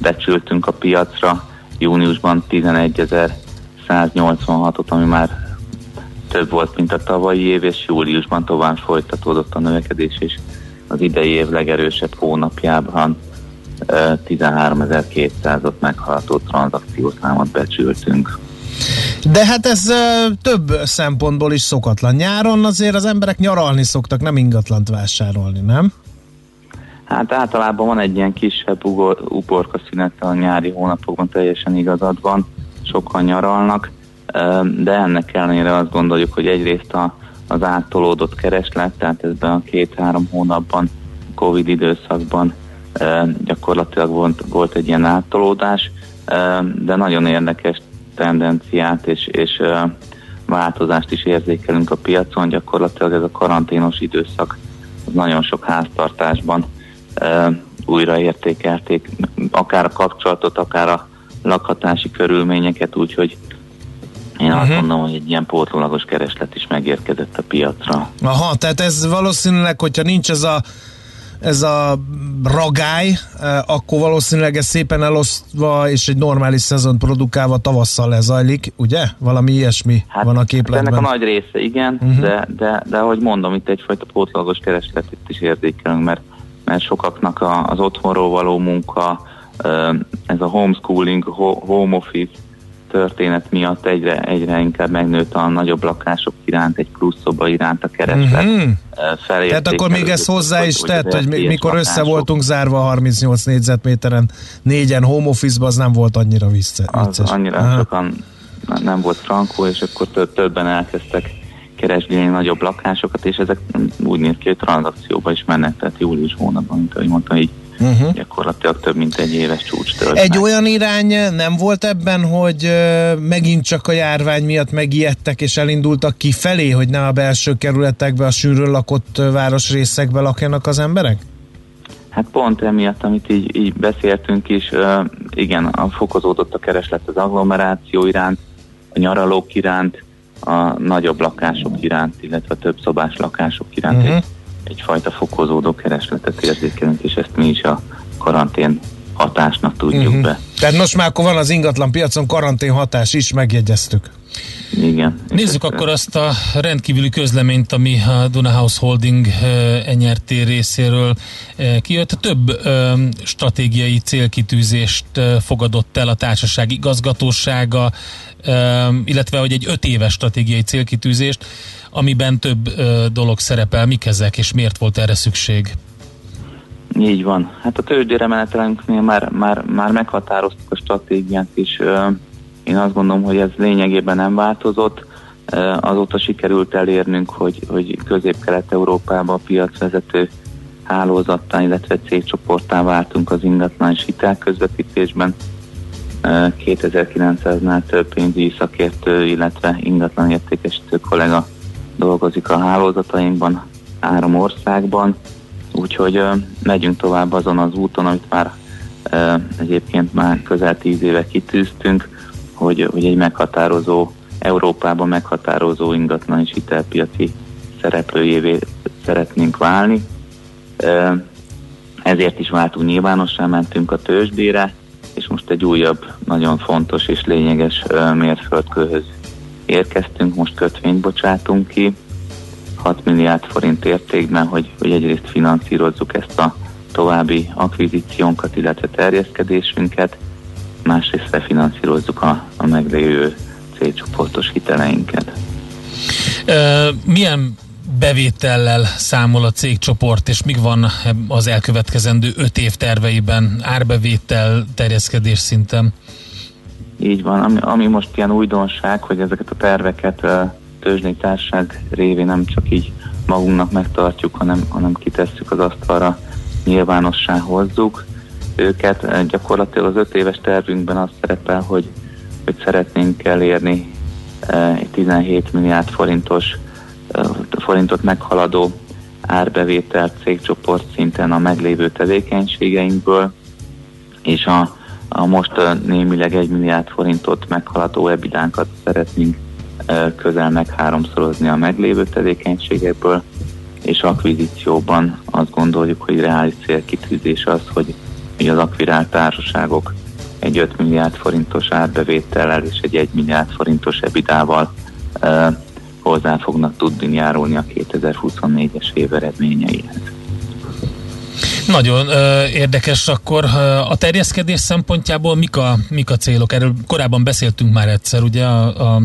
becsültünk a piacra, júniusban 11.186-ot, ami már több volt, mint a tavalyi év, és júliusban tovább folytatódott a növekedés, és az idei év legerősebb hónapjában ö, 13.200-ot meghaladó tranzakciószámot becsültünk. De hát ez több szempontból is szokatlan. Nyáron azért az emberek nyaralni szoktak, nem ingatlant vásárolni, nem? Hát általában van egy ilyen kisebb ugor, uborka a nyári hónapokban, teljesen igazad van, sokan nyaralnak, de ennek ellenére azt gondoljuk, hogy egyrészt a, az áttolódott kereslet, tehát ezben a két-három hónapban, Covid időszakban gyakorlatilag volt, volt egy ilyen áttolódás, ö, de nagyon érdekes tendenciát és, és változást is érzékelünk a piacon, gyakorlatilag ez a karanténos időszak az nagyon sok háztartásban újra értékelték, akár a kapcsolatot, akár a lakhatási körülményeket, úgyhogy én azt mondom, hogy egy ilyen pótlólagos kereslet is megérkezett a piacra. Aha, tehát ez valószínűleg, hogyha nincs ez a ez a ragály, eh, akkor valószínűleg ez szépen elosztva és egy normális szezon produkálva tavasszal lezajlik, ugye? Valami ilyesmi hát, van a Hát ennek képletben. a nagy része igen, Mhm. uh-huh. de, de, de ahogy mondom, itt egyfajta pótlagos keresletet is érzékelünk, mert, mert sokaknak a, az otthonról való munka, ö, ez a homeschooling, ho- home office történet miatt egyre, egyre inkább megnőtt a nagyobb lakások iránt, egy plusz szoba iránt a kereslet. Mhm. Uh-huh. Tehát akkor még ez hozzá is tett, hogy mi- mikor össze voltunk zárva 38 négyzetméteren négyen home office az nem volt annyira vicce, az vicces. annyira Aha. sokan nem volt frankó, és akkor több, többen elkezdtek keresgélni nagyobb lakásokat, és ezek úgy néz ki, hogy tranzakcióba is mennek, tehát július hónapban, mint ahogy mondtam, így Uh-huh. gyakorlatilag több mint egy éves csúcs tört Egy olyan irány nem volt ebben, hogy megint csak a járvány miatt megijedtek és elindultak kifelé, hogy ne a belső kerületekbe, a sűrűn lakott városrészekbe lakjanak az emberek? Hát pont emiatt, amit így, így beszéltünk is, igen, a fokozódott a kereslet az agglomeráció iránt, a nyaralók iránt, a nagyobb lakások iránt, illetve a több szobás lakások iránt uh-huh. egy, egyfajta fokozódó keresletet érzékelünk, és ezt mi is a karantén hatásnak tudjuk uh-huh. be. Tehát most már akkor van az ingatlan piacon karantén hatás is, megjegyeztük. Igen. Nézzük akkor azt a rendkívüli közleményt, ami a Dunahouse Holding eh, NRT részéről eh, kijött. Több eh, stratégiai célkitűzést fogadott el a társaság igazgatósága, illetve hogy egy öt éves stratégiai célkitűzést, amiben több dolog szerepel. Mik ezek, és miért volt erre szükség? Így van. Hát a tőzsdére menetelünknél már, már, már meghatároztuk a stratégiát is, én azt gondolom, hogy ez lényegében nem változott. Azóta sikerült elérnünk, hogy, hogy közép-kelet-európában a piacvezető hálózattá, illetve cégcsoporttá váltunk az ingatlan és hitelközvetítésben. Ö, 2900-nál több pénzügyi szakértő, illetve ingatlan értékesítő kollega dolgozik a hálózatainkban, három országban, úgyhogy megyünk tovább azon az úton, amit már egyébként már közel tíz éve kitűztünk, hogy, hogy egy meghatározó, Európában meghatározó ingatlan és hitelpiaci szereplőjévé szeretnénk válni. Ezért is váltunk nyilvánossá, mentünk a tőzsdére, és most egy újabb, nagyon fontos és lényeges mérföldkőhöz érkeztünk, most kötvényt bocsátunk ki, 6 milliárd forint értékben, hogy, hogy egyrészt finanszírozzuk ezt a további akvizíciónkat, illetve terjeszkedésünket, másrészt refinanszírozzuk a, a meglévő célcsoportos hiteleinket. Ö, milyen bevétellel számol a cégcsoport, és mik van az elkövetkezendő öt év terveiben, árbevétel, terjeszkedés szinten? Így van, ami, ami most ilyen újdonság, hogy ezeket a terveket ö, tőzsdei társaság révén nem csak így magunknak megtartjuk, hanem, hanem kitesszük az asztalra, nyilvánossá hozzuk őket. Ö, Gyakorlatilag az öt éves tervünkben az szerepel, hogy, hogy szeretnénk elérni ö, egy 17 milliárd forintos ö, forintot meghaladó árbevételt cégcsoport szinten a meglévő tevékenységeinkből, és a, a most némileg 1 milliárd forintot meghaladó ebidánkat szeretnénk közel meg háromszorozni a meglévő tevékenységekből, és akvizícióban azt gondoljuk, hogy reális célkitűzés az, hogy, hogy az akvirált társaságok egy 5 milliárd forintos árbevétellel és egy 1 milliárd forintos ebidával ö, hozzá fognak tudni járulni a 2024-es év eredményeihez. Nagyon ö, érdekes akkor a terjeszkedés szempontjából mik a, mik a célok? Erről korábban beszéltünk már egyszer, ugye a, a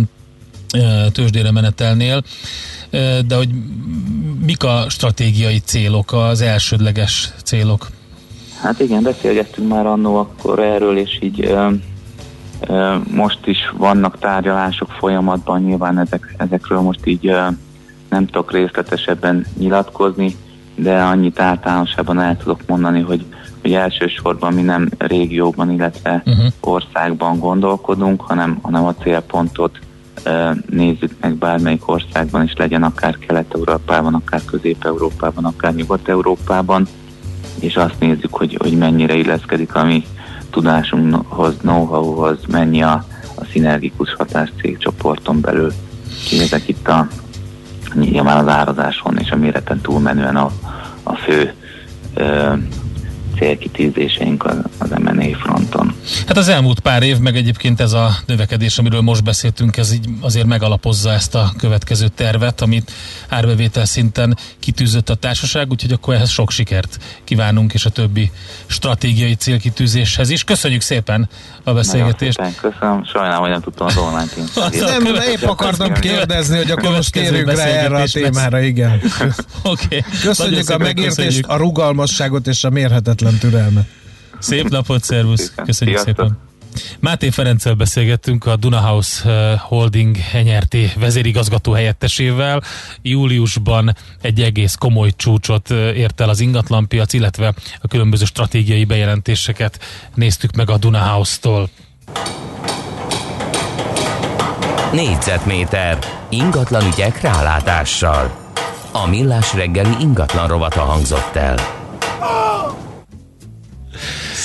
tőzsdére menetelnél, de hogy mik a stratégiai célok, az elsődleges célok? Hát igen, beszélgettünk már annó akkor erről, és így ö, ö, most is vannak tárgyalások folyamatban, nyilván ezek, ezekről most így ö, nem tudok részletesebben nyilatkozni, de annyit általánosában el tudok mondani, hogy, hogy elsősorban mi nem régióban, illetve uh-huh. országban gondolkodunk, hanem, hanem a célpontot nézzük meg bármelyik országban is, legyen akár Kelet-Európában, akár Közép-Európában, akár Nyugat-Európában, és azt nézzük, hogy, hogy mennyire illeszkedik a mi tudásunkhoz, know-howhoz, mennyi a, a szinergikus hatás cégcsoporton belül. Úgyhogy ezek itt a nyilván az árazáson és a méreten túlmenően a, a fő ö, célkitűzéseink az, az M&A fronton. Hát az elmúlt pár év, meg egyébként ez a növekedés, amiről most beszéltünk, ez így azért megalapozza ezt a következő tervet, amit árbevétel szinten kitűzött a társaság, úgyhogy akkor ehhez sok sikert kívánunk, és a többi stratégiai célkitűzéshez is. Köszönjük szépen a beszélgetést. Nagyon szépen köszönöm, sajnálom, hogy nem tudtam az online <laughs> Nem, épp akartam kérdezni, hogy akkor most térjünk rá erre a témára, igen. <laughs> Oké. Okay. Köszönjük a megértést, a rugalmasságot és a mérhetetlen türelmet. Szép napot, szervusz! Köszönjük Sziasztok. szépen! Máté Ferenccel beszélgettünk a Dunahouse eh, Holding NRT vezérigazgató helyettesével. Júliusban egy egész komoly csúcsot eh, ért el az ingatlanpiac, illetve a különböző stratégiai bejelentéseket néztük meg a Dunahouse-tól. Négyzetméter ingatlan ügyek rálátással. A millás reggeli ingatlan rovata hangzott el.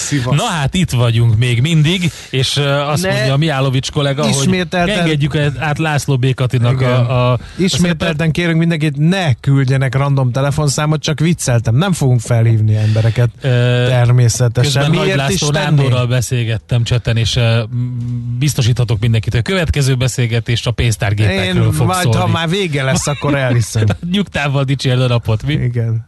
Szivasz. Na hát itt vagyunk még mindig, és uh, azt Ne mondja a Miálovics kollega, hogy ismételten- engedjük át László Békatinak Igen. a, a, a Ismételten kérünk mindenkit, ne küldjenek random telefonszámot, csak vicceltem. Nem fogunk felhívni embereket. Ö, Természetesen. Közben Nagy Miért is László? Nándorral beszélgettem cseten, és uh, biztosíthatok mindenkit, hogy a következő beszélgetés a pénztárgépekről Én fog majd, szólni. ha már vége lesz, akkor elhiszem. <laughs> Nyugtával dicsérd a napot, mi? Igen.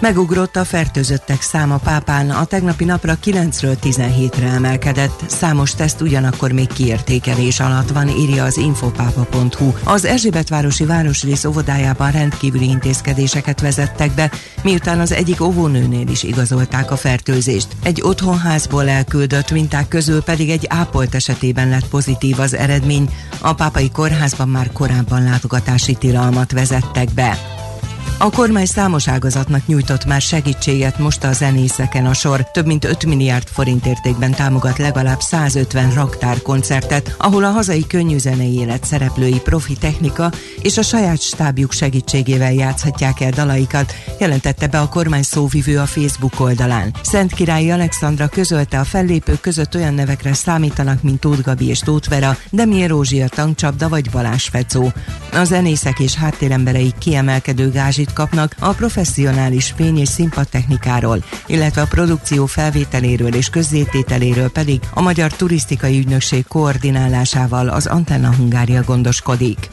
Megugrott a fertőzöttek száma pápán, a tegnapi napra 9-ről 17-re emelkedett. Számos teszt ugyanakkor még kiértékelés alatt van, írja az infopápa.hu. Az Erzsébetvárosi Városrész óvodájában rendkívüli intézkedéseket vezettek be, miután az egyik óvónőnél is igazolták a fertőzést. Egy otthonházból elküldött minták közül pedig egy ápolt esetében lett pozitív az eredmény. A pápai kórházban már korábban látogatási tilalmat vezettek be. A kormány számos ágazatnak nyújtott már segítséget, most a zenészeken a sor. Több mint 5 milliárd forint értékben támogat legalább 150 raktárkoncertet, ahol a hazai könnyűzenei élet szereplői profi technika és a saját stábjuk segítségével játszhatják el dalaikat, jelentette be a kormány szóvivő a Facebook oldalán. Szent Királyi Alexandra közölte a fellépők között olyan nevekre számítanak, mint Tóth Gabi és Tóth Vera, Demier Rózsia Tankcsapda vagy Balázs Fecó. A zenészek és háttéremberei kiemelkedő gázsit kapnak a professzionális fény- és színpadtechnikáról, illetve a produkció felvételéről és közzétételéről pedig a Magyar Turisztikai Ügynökség koordinálásával az Antenna Hungária gondoskodik.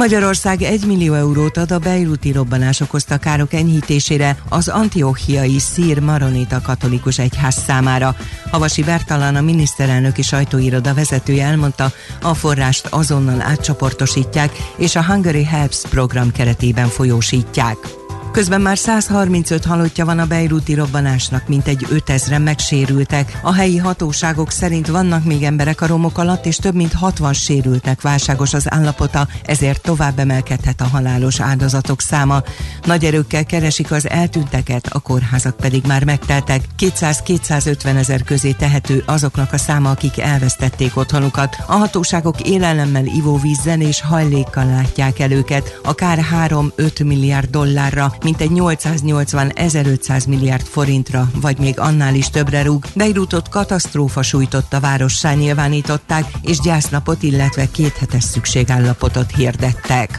Magyarország 1 millió eurót ad a beiruti robbanás okozta károk enyhítésére az antiochiai szír maronita katolikus egyház számára. Havasi Bertalan a miniszterelnöki sajtóiroda vezetője elmondta, a forrást azonnal átcsoportosítják és a Hungary Helps program keretében folyósítják. Közben már 135 halottja van a beiruti robbanásnak, mint egy 5000-en megsérültek. A helyi hatóságok szerint vannak még emberek a romok alatt, és több mint 60 sérültek válságos az állapota, ezért tovább emelkedhet a halálos áldozatok száma. Nagy erőkkel keresik az eltűnteket, a kórházak pedig már megteltek. 200-250 ezer közé tehető azoknak a száma, akik elvesztették otthonukat. A hatóságok élelemmel, ivóvízzel és hajlékkal látják el őket, akár 3-5 milliárd dollárra, mintegy 880-1500 milliárd forintra, vagy még annál is többre rúg. Beirutot katasztrófa sújtotta várossá nyilvánították, és gyásznapot, illetve kéthetes szükségállapotot hirdettek.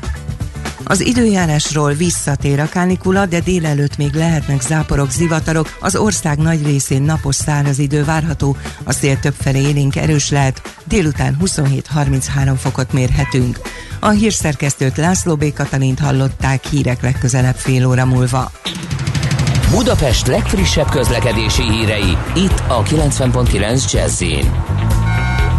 Az időjárásról visszatér a kánikula, de délelőtt még lehetnek záporok, zivatarok. Az ország nagy részén napos száraz idő várható, a szél többfelé élénk erős lehet, délután 27-33 fokot mérhetünk. A hírszerkesztőt László B. Katalint hallották hírek legközelebb fél óra múlva. Budapest legfrissebb közlekedési hírei, itt a 90.9 jazz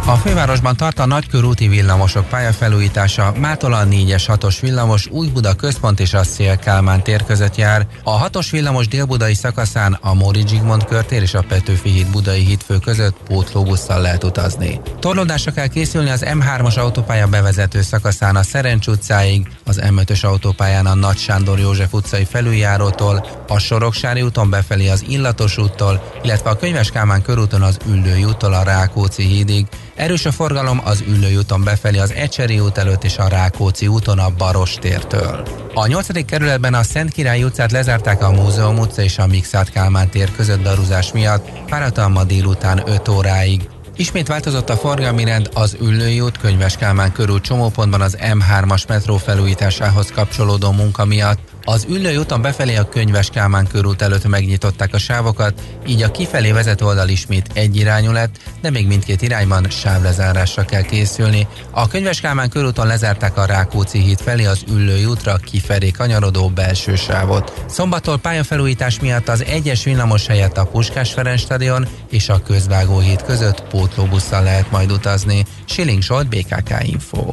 A fővárosban tart a nagykörúti villamosok pályafelújítása, mától a 4-es 6-os villamos Új-Buda központ és a Szél Kálmán tér között jár. A 6-os villamos délbudai szakaszán a Móri Zsigmond körtér és a Petőfi híd budai hídfő között pótlóbusszal lehet utazni. Torlódásra kell készülni az M3-as autópálya bevezető szakaszán a Szerencs utcáig, az M5-ös autópályán a Nagy Sándor József utcai felüljárótól, a Soroksári úton befelé az Illatos úttól, illetve a Könyves Kálmán körúton az Üllői úttól a Rákóczi hídig, Erős a forgalom az Üllői úton befelé az Ecseri út előtt és a Rákóczi úton a Baros tértől. A 8. kerületben a Szent Király utcát lezárták a Múzeum utca és a Mixát Kálmán tér között daruzás miatt, páratlan ma délután 5 óráig. Ismét változott a forgalmi rend az Üllői út Könyves Kálmán körül csomópontban az M3-as metró felújításához kapcsolódó munka miatt. Az Üllői úton befelé a Könyves Kálmán körút előtt megnyitották a sávokat, így a kifelé vezető oldal ismét egyirányú lett, de még mindkét irányban sávlezárásra kell készülni. A Könyves Kálmán körúton lezárták a Rákóczi híd felé az Üllői útra kifelé kanyarodó belső sávot. Szombattól pályafelújítás miatt az egyes villamos helyett a Puskás Ferenc stadion és a Közvágó híd között pótlóbusszal lehet majd utazni. Siling Zsolt, BKK Info.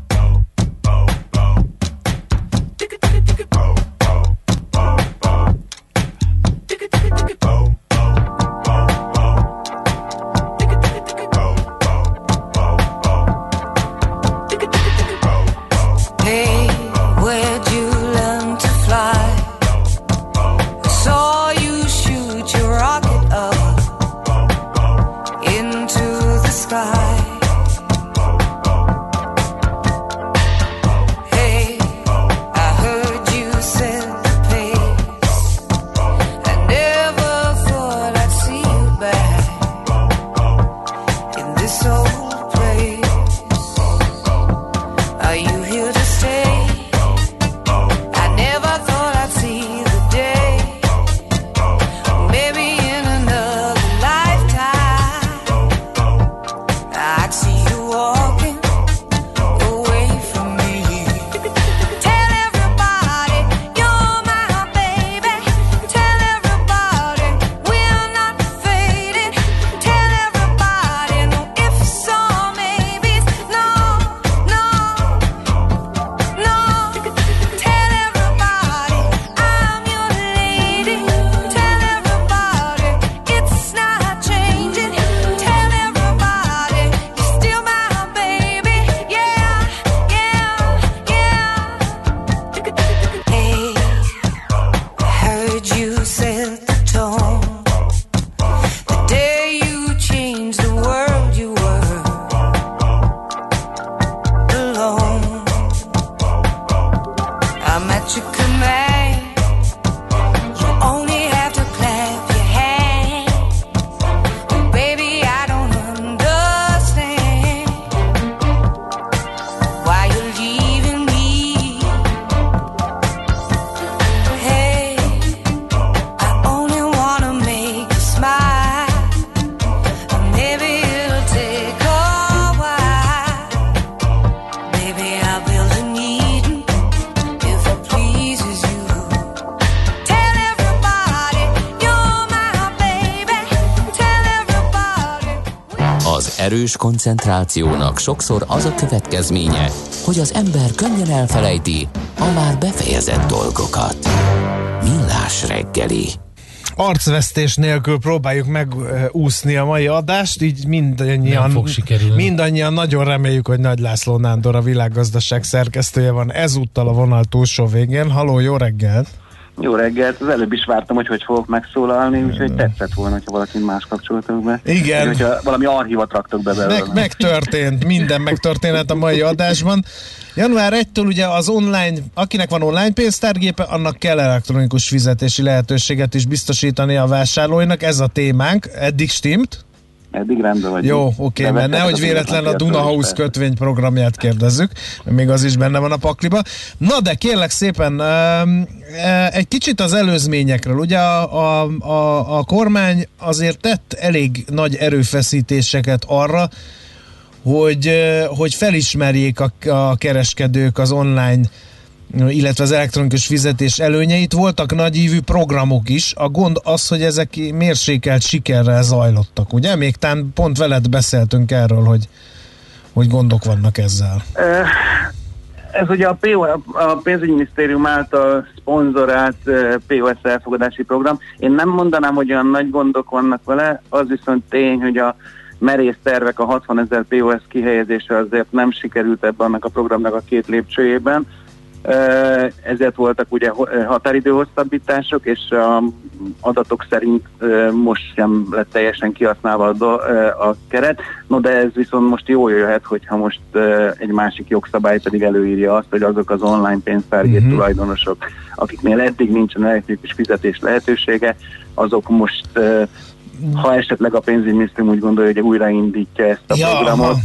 Erős koncentrációnak sokszor az a következménye, hogy az ember könnyen elfelejti a már befejezett dolgokat. Millás reggeli. Arcvesztés nélkül próbáljuk megúszni a mai adást, így mindannyian, Nem fog sikerülni. mindannyian nagyon reméljük, hogy Nagy László Nándor, a világgazdaság szerkesztője van ezúttal a vonal túlsó végén. Haló, jó reggelt! Jó reggelt, az előbb is vártam, hogy hogy fogok megszólalni, úgyhogy tetszett volna, hogyha valaki más kapcsoltok be. Igen. Vagy hogyha valami archívat raktok be belőle. Meg, megtörtént, minden megtörténhet a mai adásban. Január 1-től ugye az online, akinek van online pénztárgépe, annak kell elektronikus fizetési lehetőséget is biztosítani a vásárlóinak. Ez a témánk. Eddig stimmt? Eddig rendben vagy. Jó, oké, okay, mert nehogy véletlen a Dunahouse kötvény programját kérdezzük, még az is benne van a pakliba. Na de kérlek szépen, egy kicsit az előzményekről. Ugye a, a, a, a kormány azért tett elég nagy erőfeszítéseket arra, hogy, hogy felismerjék a, a kereskedők az online illetve az elektronikus fizetés előnyeit. Voltak nagyívű programok is. A gond az, hogy ezek mérsékelt sikerrel zajlottak, ugye? Még tán pont veled beszéltünk erről, hogy, hogy gondok vannak ezzel. Ez ugye a, PO, a pénzügyminisztérium által szponzorált POS elfogadási program. Én nem mondanám, hogy olyan nagy gondok vannak vele, az viszont tény, hogy a merész tervek a 60 ezer POS kihelyezése azért nem sikerült ebben annak a programnak a két lépcsőjében. Ezért voltak ugye ho- határidőhosszabbítások, és a adatok szerint most sem lett teljesen kihasználva a, keret. No de ez viszont most jól jöhet, hogyha most egy másik jogszabály pedig előírja azt, hogy azok az online pénztárgép Mhm. tulajdonosok, akiknél eddig nincsen elektronikus fizetés lehetősége, azok most ha esetleg a pénzügyminisztérium úgy gondolja, hogy újraindítja ezt a Ja, programot, aha.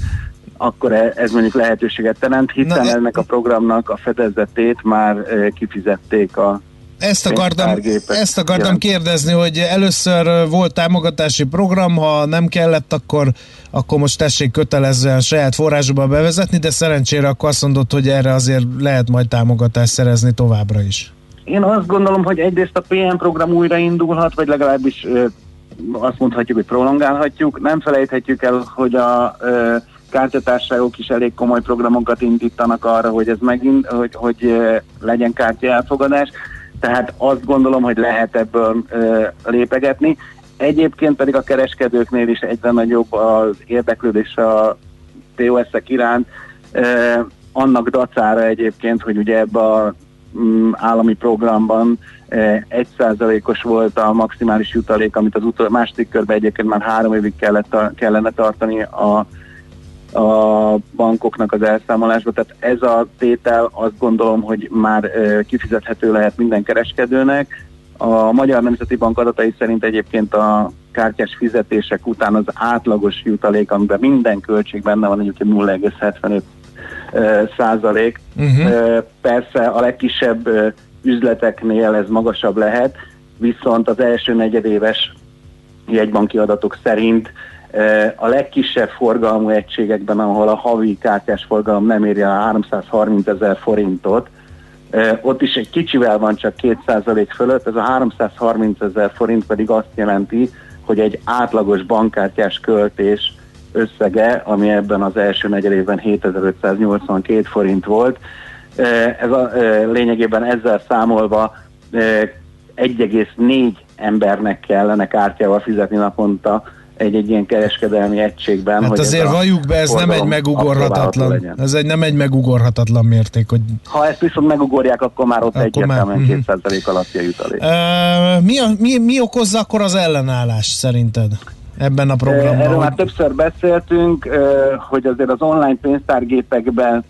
Akkor e- ez mondjuk lehetőséget teremt, hiszen ennek a programnak a fedezetét már eh, kifizették a Ezt akartam, ezt akartam kérdezni, hogy először ö, volt támogatási program, ha nem kellett, akkor, akkor most tessék kötelezően saját forrásba bevezetni, de szerencsére akkor azt mondod, hogy erre azért lehet majd támogatást szerezni továbbra is. Én azt gondolom, hogy egyrészt a PM program újraindulhat, vagy legalábbis azt mondhatjuk, hogy prolongálhatjuk. Nem felejthetjük el, hogy a kártyatárságok is elég komoly programokat indítanak arra, hogy ez megint, hogy, hogy ö, legyen kártya elfogadás. Tehát azt gondolom, hogy lehet ebből ö, lépegetni. Egyébként pedig a kereskedőknél is egyre nagyobb az érdeklődés a POS-ek iránt, eh, annak dacára egyébként, hogy ugye ebbe a mm, állami programban egy százalékos volt a maximális jutalék, amit az utol, második körben egyébként már három évig kellett, kellene tartani a, a bankoknak az elszámolásba. Tehát ez a tétel azt gondolom, hogy már kifizethető lehet minden kereskedőnek. A Magyar Nemzeti Bank adatai szerint egyébként a kártyás fizetések után az átlagos jutalék, amiben minden költség benne van, egyébként 0,75 ö, százalék. Uh-huh. Persze a legkisebb üzleteknél ez magasabb lehet, viszont az első negyedéves jegybanki adatok szerint a legkisebb forgalmú egységekben, ahol a havi kártyás forgalom nem érje a 330 ezer forintot, ott is egy kicsivel van csak 2% fölött, ez a 330 ezer forint pedig azt jelenti, hogy egy átlagos bankkártyás költés összege, ami ebben az első negyedévben 7582 forint volt. Ez a, lényegében ezzel számolva eh, 1,4 embernek kellene kártyával fizetni naponta egy-egy ilyen kereskedelmi egységben. Hát hogy azért valljuk be, ez nem egy megugorhatatlan, ez egy nem egy megugorhatatlan mérték, hogy Ha ezt viszont megugorják, akkor már ott egyértelműen már, mhm. 2% alatti a jutalék. Uh, mi, a, mi, mi okozza akkor az ellenállás szerinted ebben a programban? Erről már többször beszéltünk, hogy azért az online pénztárgépekben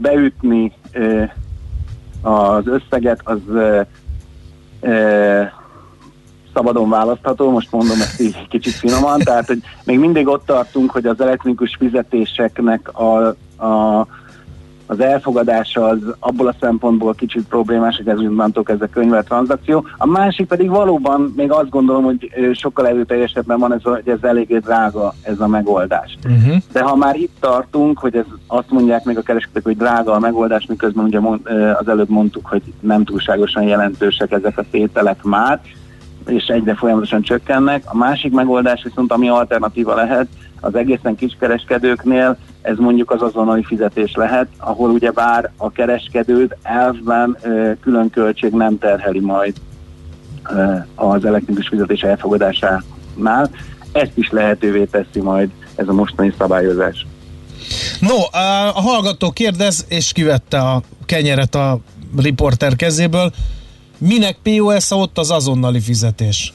beütni az összeget, az szabadon választható, most mondom ezt így kicsit finoman, tehát hogy még mindig ott tartunk, hogy az elektronikus fizetéseknek a, a, az elfogadása az abból a szempontból kicsit problémás, hogy ez onnantól kezdve könyvelt tranzakció. A másik pedig valóban még azt gondolom, hogy sokkal erőteljesebben van, ez, hogy ez eléggé drága ez a megoldás. Uh-huh. De ha már itt tartunk, hogy ez azt mondják még a kereskedők, hogy drága a megoldás, miközben ugye mond, az előbb mondtuk, hogy nem túlságosan jelentősek ezek a tételek már, és egyre folyamatosan csökkennek. A másik megoldás viszont, ami alternatíva lehet, Az egészen kiskereskedőknél ez mondjuk az azonnali fizetés lehet, ahol ugye bár a kereskedőt elvben külön költség nem terheli majd az elektronikus fizetés elfogadásánál. Ezt is lehetővé teszi majd ez a mostani szabályozás. No, a hallgató kérdez, és kivette a kenyeret a riporter kezéből. Minek POS-a ott az azonnali fizetés?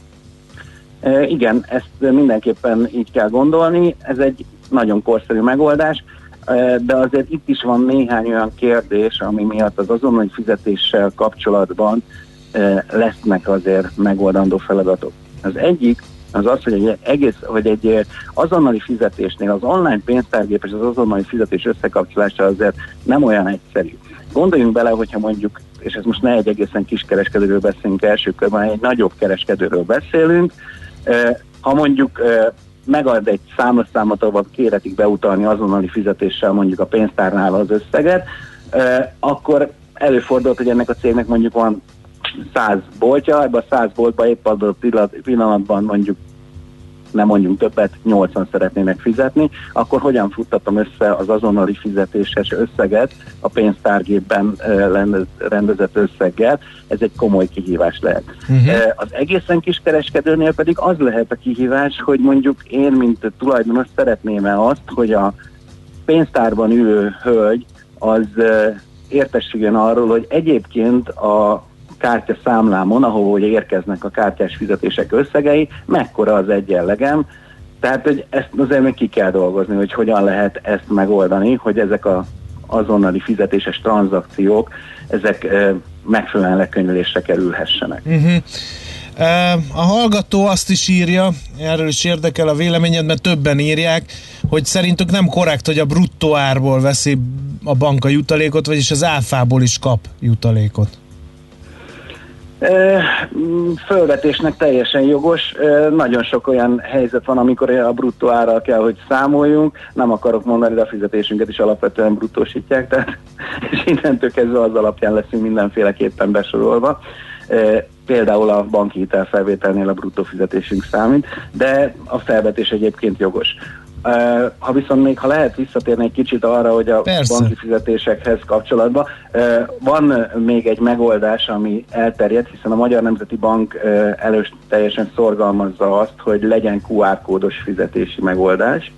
E, Igen, ezt mindenképpen így kell gondolni. Ez egy nagyon korszerű megoldás, e, de azért itt is van néhány olyan kérdés, ami miatt az azonnali fizetéssel kapcsolatban e, lesznek azért megoldandó feladatok. Az egyik az az, hogy egy egész, hogy egy azonnali fizetésnél az online pénztárgép és az azonnali fizetés összekapcsolása azért nem olyan egyszerű. Gondoljunk bele, hogyha mondjuk, és ez most ne egy egészen kis kereskedőről beszélünk első körben, egy nagyobb kereskedőről beszélünk, ha mondjuk megad egy számlaszámot, ahol kéretik beutalni azonnali fizetéssel mondjuk a pénztárnál az összeget, akkor előfordult, hogy ennek a cégnek mondjuk van 100 boltja, ebben a 100 boltban épp abban a pillanat- pillanatban mondjuk nem mondjunk többet, 80 szeretnének fizetni, akkor hogyan futtatom össze az azonnali fizetéses összeget a pénztárgépben eh, rendez- rendezett összeggel? Ez egy komoly kihívás lehet. Eh, Az egészen kis kereskedőnél pedig az lehet a kihívás, hogy mondjuk én, mint tulajdonos szeretném-e azt, hogy a pénztárban ülő hölgy az eh, értesüljön arról, hogy egyébként a kártya számlámon, ahol érkeznek a kártyás fizetések összegei, mekkora az egyenlegem, tehát hogy ezt azért még ki kell dolgozni, hogy hogyan lehet ezt megoldani, hogy ezek a azonnali fizetéses tranzakciók, ezek eh, megfelelően lekönyvelésre kerülhessenek. Uh-huh. E, A hallgató azt is írja, erről is érdekel a véleményed, mert többen írják, hogy szerintük nem korrekt, hogy a bruttó árból veszi a bank a jutalékot, vagyis az áfából is kap jutalékot. Mm, Fölvetésnek teljesen jogos. Nagyon sok olyan helyzet van, amikor a bruttó árral kell, hogy számoljunk. Nem akarok mondani, de a fizetésünket is alapvetően bruttósítják, tehát <laughs> és innentől kezdve az alapján leszünk mindenféleképpen besorolva. Például a banki hitelfelvételnél a bruttó fizetésünk számít, de a felvetés egyébként jogos. Ha viszont még, ha lehet visszatérni egy kicsit arra, hogy a Persze. banki fizetésekhez kapcsolatban. Van még egy megoldás, ami elterjedt, hiszen a Magyar Nemzeti Bank elős teljesen szorgalmazza azt, hogy legyen QR kódos fizetési megoldás.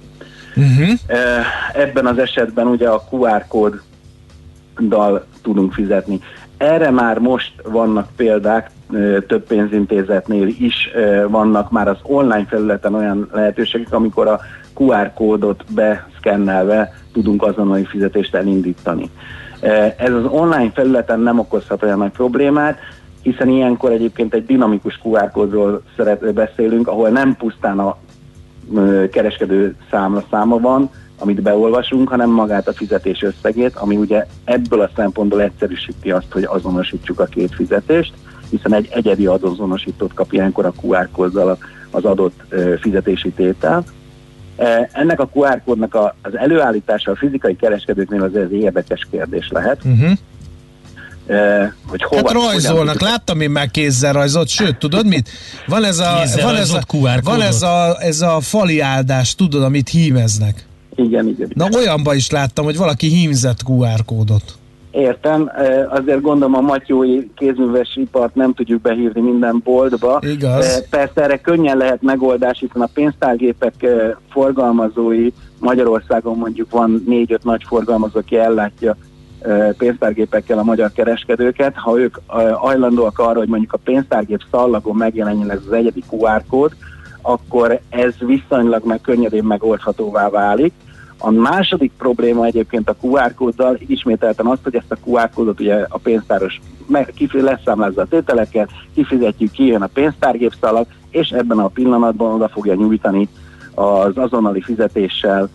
Uh-huh. Ebben az esetben ugye a QR kóddal tudunk fizetni. Erre már most vannak példák, több pénzintézetnél is vannak már az online felületen olyan lehetőségek, amikor a QR kódot beszkennelve tudunk azonnali fizetést elindítani. Ö, Ez az online felületen nem okozhat olyan nagy problémát, hiszen ilyenkor egyébként egy dinamikus QR kódról szeret, beszélünk, ahol nem pusztán a kereskedő számla száma van, amit beolvasunk, hanem magát a fizetés összegét, ami ugye ebből a szempontból egyszerűsíti azt, hogy azonosítsuk a két fizetést, hiszen egy egyedi azonosítót kap ilyenkor a QR kóddal az adott fizetési tétel. E, Ennek a QR kódnak a, az előállítása a fizikai kereskedőknél az egy érdekes kérdés lehet. Uh-huh. E, Hogy hova, Hát hogyan rajzolnak, tudjuk- láttam én már kézzel rajzolt, sőt, tudod mit? Van ez a, Kézzel van ez a, QR van ez a, ez a fali áldás, tudod, amit hímeznek. Igen, igen. Na olyanban is láttam, hogy valaki hímzett QR kódot. Értem, azért gondolom a matyói kézműves ipart nem tudjuk behívni minden boltba. Igaz. Persze erre könnyen lehet megoldás, hiszen a pénztárgépek forgalmazói Magyarországon mondjuk van négy-öt nagy forgalmazó, aki ellátja pénztárgépekkel a magyar kereskedőket. Ha ők hajlandóak arra, hogy mondjuk a pénztárgép szallagon megjelenjen ez az egyedi QR kód, akkor ez viszonylag meg könnyedén megoldhatóvá válik. A második probléma egyébként a QR kóddal ismételten azt, hogy ezt a QR kódot ugye a pénztáros leszámlázza a tételeket, kifizetjük, kijön a pénztárgépszalag, és ebben a pillanatban oda fogja nyújtani az azonnali fizetéssel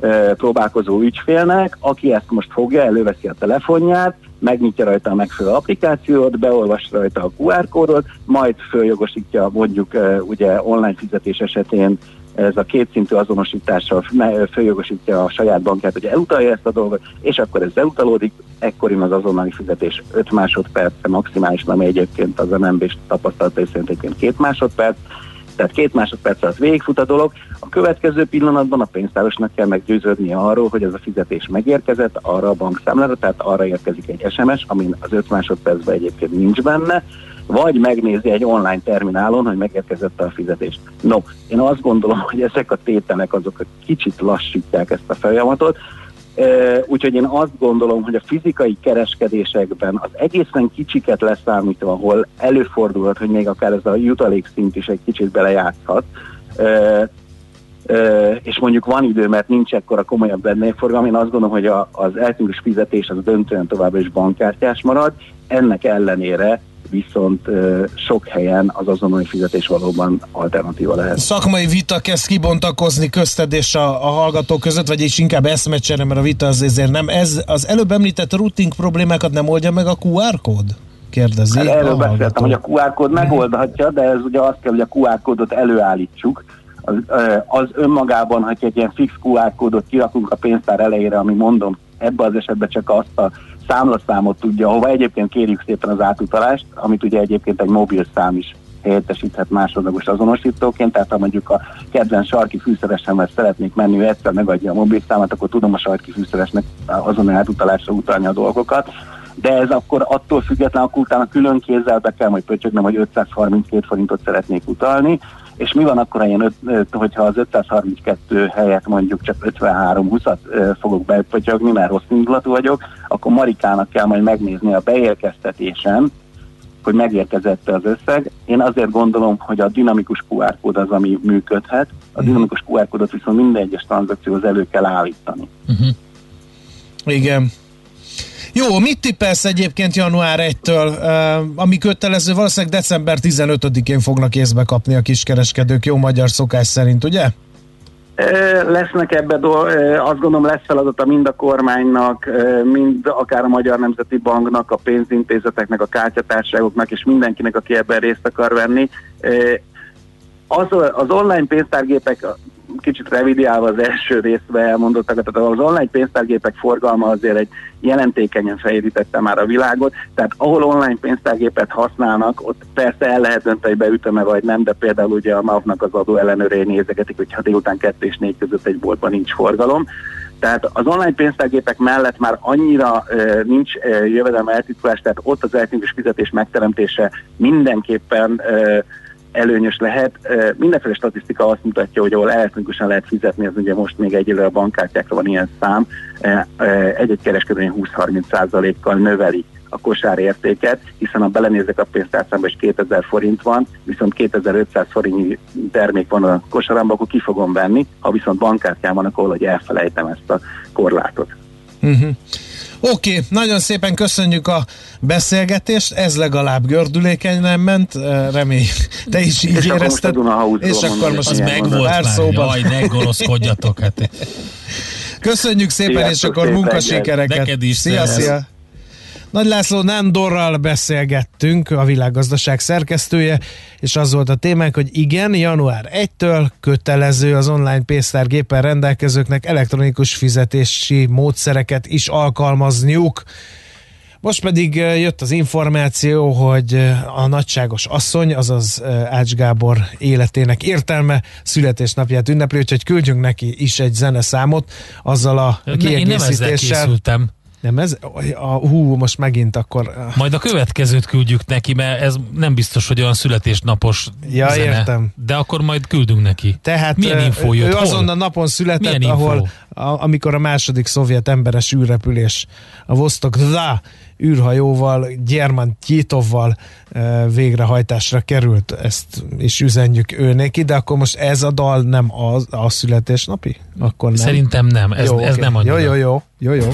ö, próbálkozó ügyfélnek, aki ezt most fogja, előveszi a telefonját, megnyitja rajta a megfelelő applikációt, beolvas rajta a QR kódot, majd följogosítja mondjuk ö, ugye online fizetés esetén ez a kétszintű azonosítással följogosítja a saját bankját, hogy elutalja ezt a dolgot, és akkor ez elutalódik, ekkor jön az azonnali fizetés 5 másodperce maximálisan, ami egyébként az MNB tapasztalatai szerint egyébként 2 másodperc, Tehát két másodperc alatt végigfut a dolog, a következő pillanatban a pénztárosnak kell meggyőződnie arról, hogy ez a fizetés megérkezett arra a bankszámlára, tehát arra érkezik egy SMS, amin az 5 másodpercben egyébként nincs benne, vagy megnézi egy online terminálon, hogy megérkezett a fizetés. No, én azt gondolom, hogy ezek a tételek azok kicsit lassítják ezt a folyamatot, Úgyhogy én azt gondolom, hogy a fizikai kereskedésekben az egészen kicsiket leszámítva, ahol előfordulhat, hogy még akár ez a jutalékszint is egy kicsit belejátszhat, és mondjuk van idő, mert nincs ekkora komolyabb bennéforgalom, én azt gondolom, hogy az eltűnős fizetés az döntően továbbra is bankkártyás marad, ennek ellenére viszont sok helyen az azonnali fizetés valóban alternatíva lehet. Szakmai vita kezd kibontakozni közted és a, a hallgatók között, vagyis inkább eszmecsere, mert a vita az ezért nem. Ez az előbb említett routing problémákat nem oldja meg a QR kód? Kérdezi. Hát erről beszéltem, hogy a QR kód megoldhatja, de ez ugye azt kell, hogy a QR kódot előállítsuk. Az, az önmagában, hogy egy ilyen fix QR kódot kirakunk a pénztár elejére, ami mondom, ebben az esetben csak azt a számlaszámot tudja, ahova egyébként kérjük szépen az átutalást, amit ugye egyébként egy mobil szám is helyettesíthet másodlagos azonosítóként, tehát ha mondjuk a kedvenc sarki fűszeresemhez szeretnék menni, ő egyszer megadja a mobilszámot, akkor tudom a sarki fűszeresnek azon átutalásra utalni a dolgokat, de ez akkor attól független, akkor utána külön kézzel be kell majd pöcsögnem, hogy 532 forintot szeretnék utalni, és mi van akkor, ö, hogyha az 532 helyett mondjuk csak 53-20-at ö, fogok bepötyögni, mert rossz indulatú vagyok, akkor Marikának kell majd megnézni a beérkeztetésen, hogy megérkezett az összeg. Én azért gondolom, hogy a dinamikus QR kód az, ami működhet. A dinamikus QR kódot viszont minden egyes tranzakcióhoz elő kell állítani. Uh-huh. Igen. Jó, mit tippelsz egyébként január 1-től, uh, ami kötelező, valószínűleg december 15-én fognak észbe kapni a kiskereskedők, jó magyar szokás szerint, ugye? Lesznek ebbe, do- azt gondolom lesz feladata mind a kormánynak, mind akár a Magyar Nemzeti Banknak, a pénzintézeteknek, a kártyatárságoknak, és mindenkinek, aki ebben részt akar venni. Az, az online pénztárgépek, kicsit revidiálva az első részbe elmondottakat, tehát az online pénztárgépek forgalma azért egy jelentékenyen fejlítette már a világot, tehát ahol online pénztárgépet használnak, ott persze el lehet dönteni, hogy vagy nem, de például ugye a MAV-nak az adó ellenőrei nézegetik, hogy ha délután 2 és 4 között egy boltban nincs forgalom. Tehát az online pénztárgépek mellett már annyira uh, nincs uh, jövedelem eltitkolás, tehát ott az eltűnés fizetés megteremtése mindenképpen uh, előnyös lehet. Mindenféle statisztika azt mutatja, hogy ahol elektronikusan lehet fizetni, az ugye most még egyelőre a bankkártyákra van ilyen szám, egy-egy kereskedő 20-30%-kal növeli a kosár értéket, hiszen ha belenézek a pénztárcámba, és 2000 forint van, viszont 2500 forintnyi termék van a kosaramba, akkor ki fogom venni, ha viszont bankkártyám van, akkor hogy elfelejtem ezt a korlátot. Uh-huh. Oké, okay, nagyon szépen köszönjük a beszélgetést, ez legalább gördülékenyen ment, remény, te is így És akkor most érezted. a Dunahausról és akkor most Az Ilyen meg mondom. volt pár már. szóban. Jaj, ne gonoszkodjatok. Hát. Köszönjük szépen, és Sziasztok, akkor szép munkasikereket. Neked is, Szia, szia. Nagy László Nándorral beszélgettünk, a világgazdaság szerkesztője, és az volt a témánk, hogy igen, január 1-től kötelező az online pénztárgéppel rendelkezőknek elektronikus fizetési módszereket is alkalmazniuk. Most pedig eh, jött az információ, hogy eh, a nagyságos asszony, azaz eh, Ács Gábor életének értelme születésnapját ünnepli, úgyhogy küldjünk neki is egy zeneszámot azzal a Ne, én nem ezzel kiegészítéssel. készültem. Nem ez? A, hú, most megint akkor... ah, Majd a következőt küldjük neki, mert ez nem biztos, hogy olyan születésnapos Ja, zene. értem. De akkor majd küldünk neki. Tehát Milyen info jött? ő Hol? azon a napon született, ahol a, amikor a második szovjet emberes űrrepülés a Vostok 2 űrhajóval, Gyerman Tyitovval végrehajtásra került. Ezt is üzenjük ő neki, de akkor most ez a dal nem a, a születésnapi? Akkor nem. Szerintem nem, ez, jó, ez oké. nem annyira. Jó, jó, jó, jó, jó.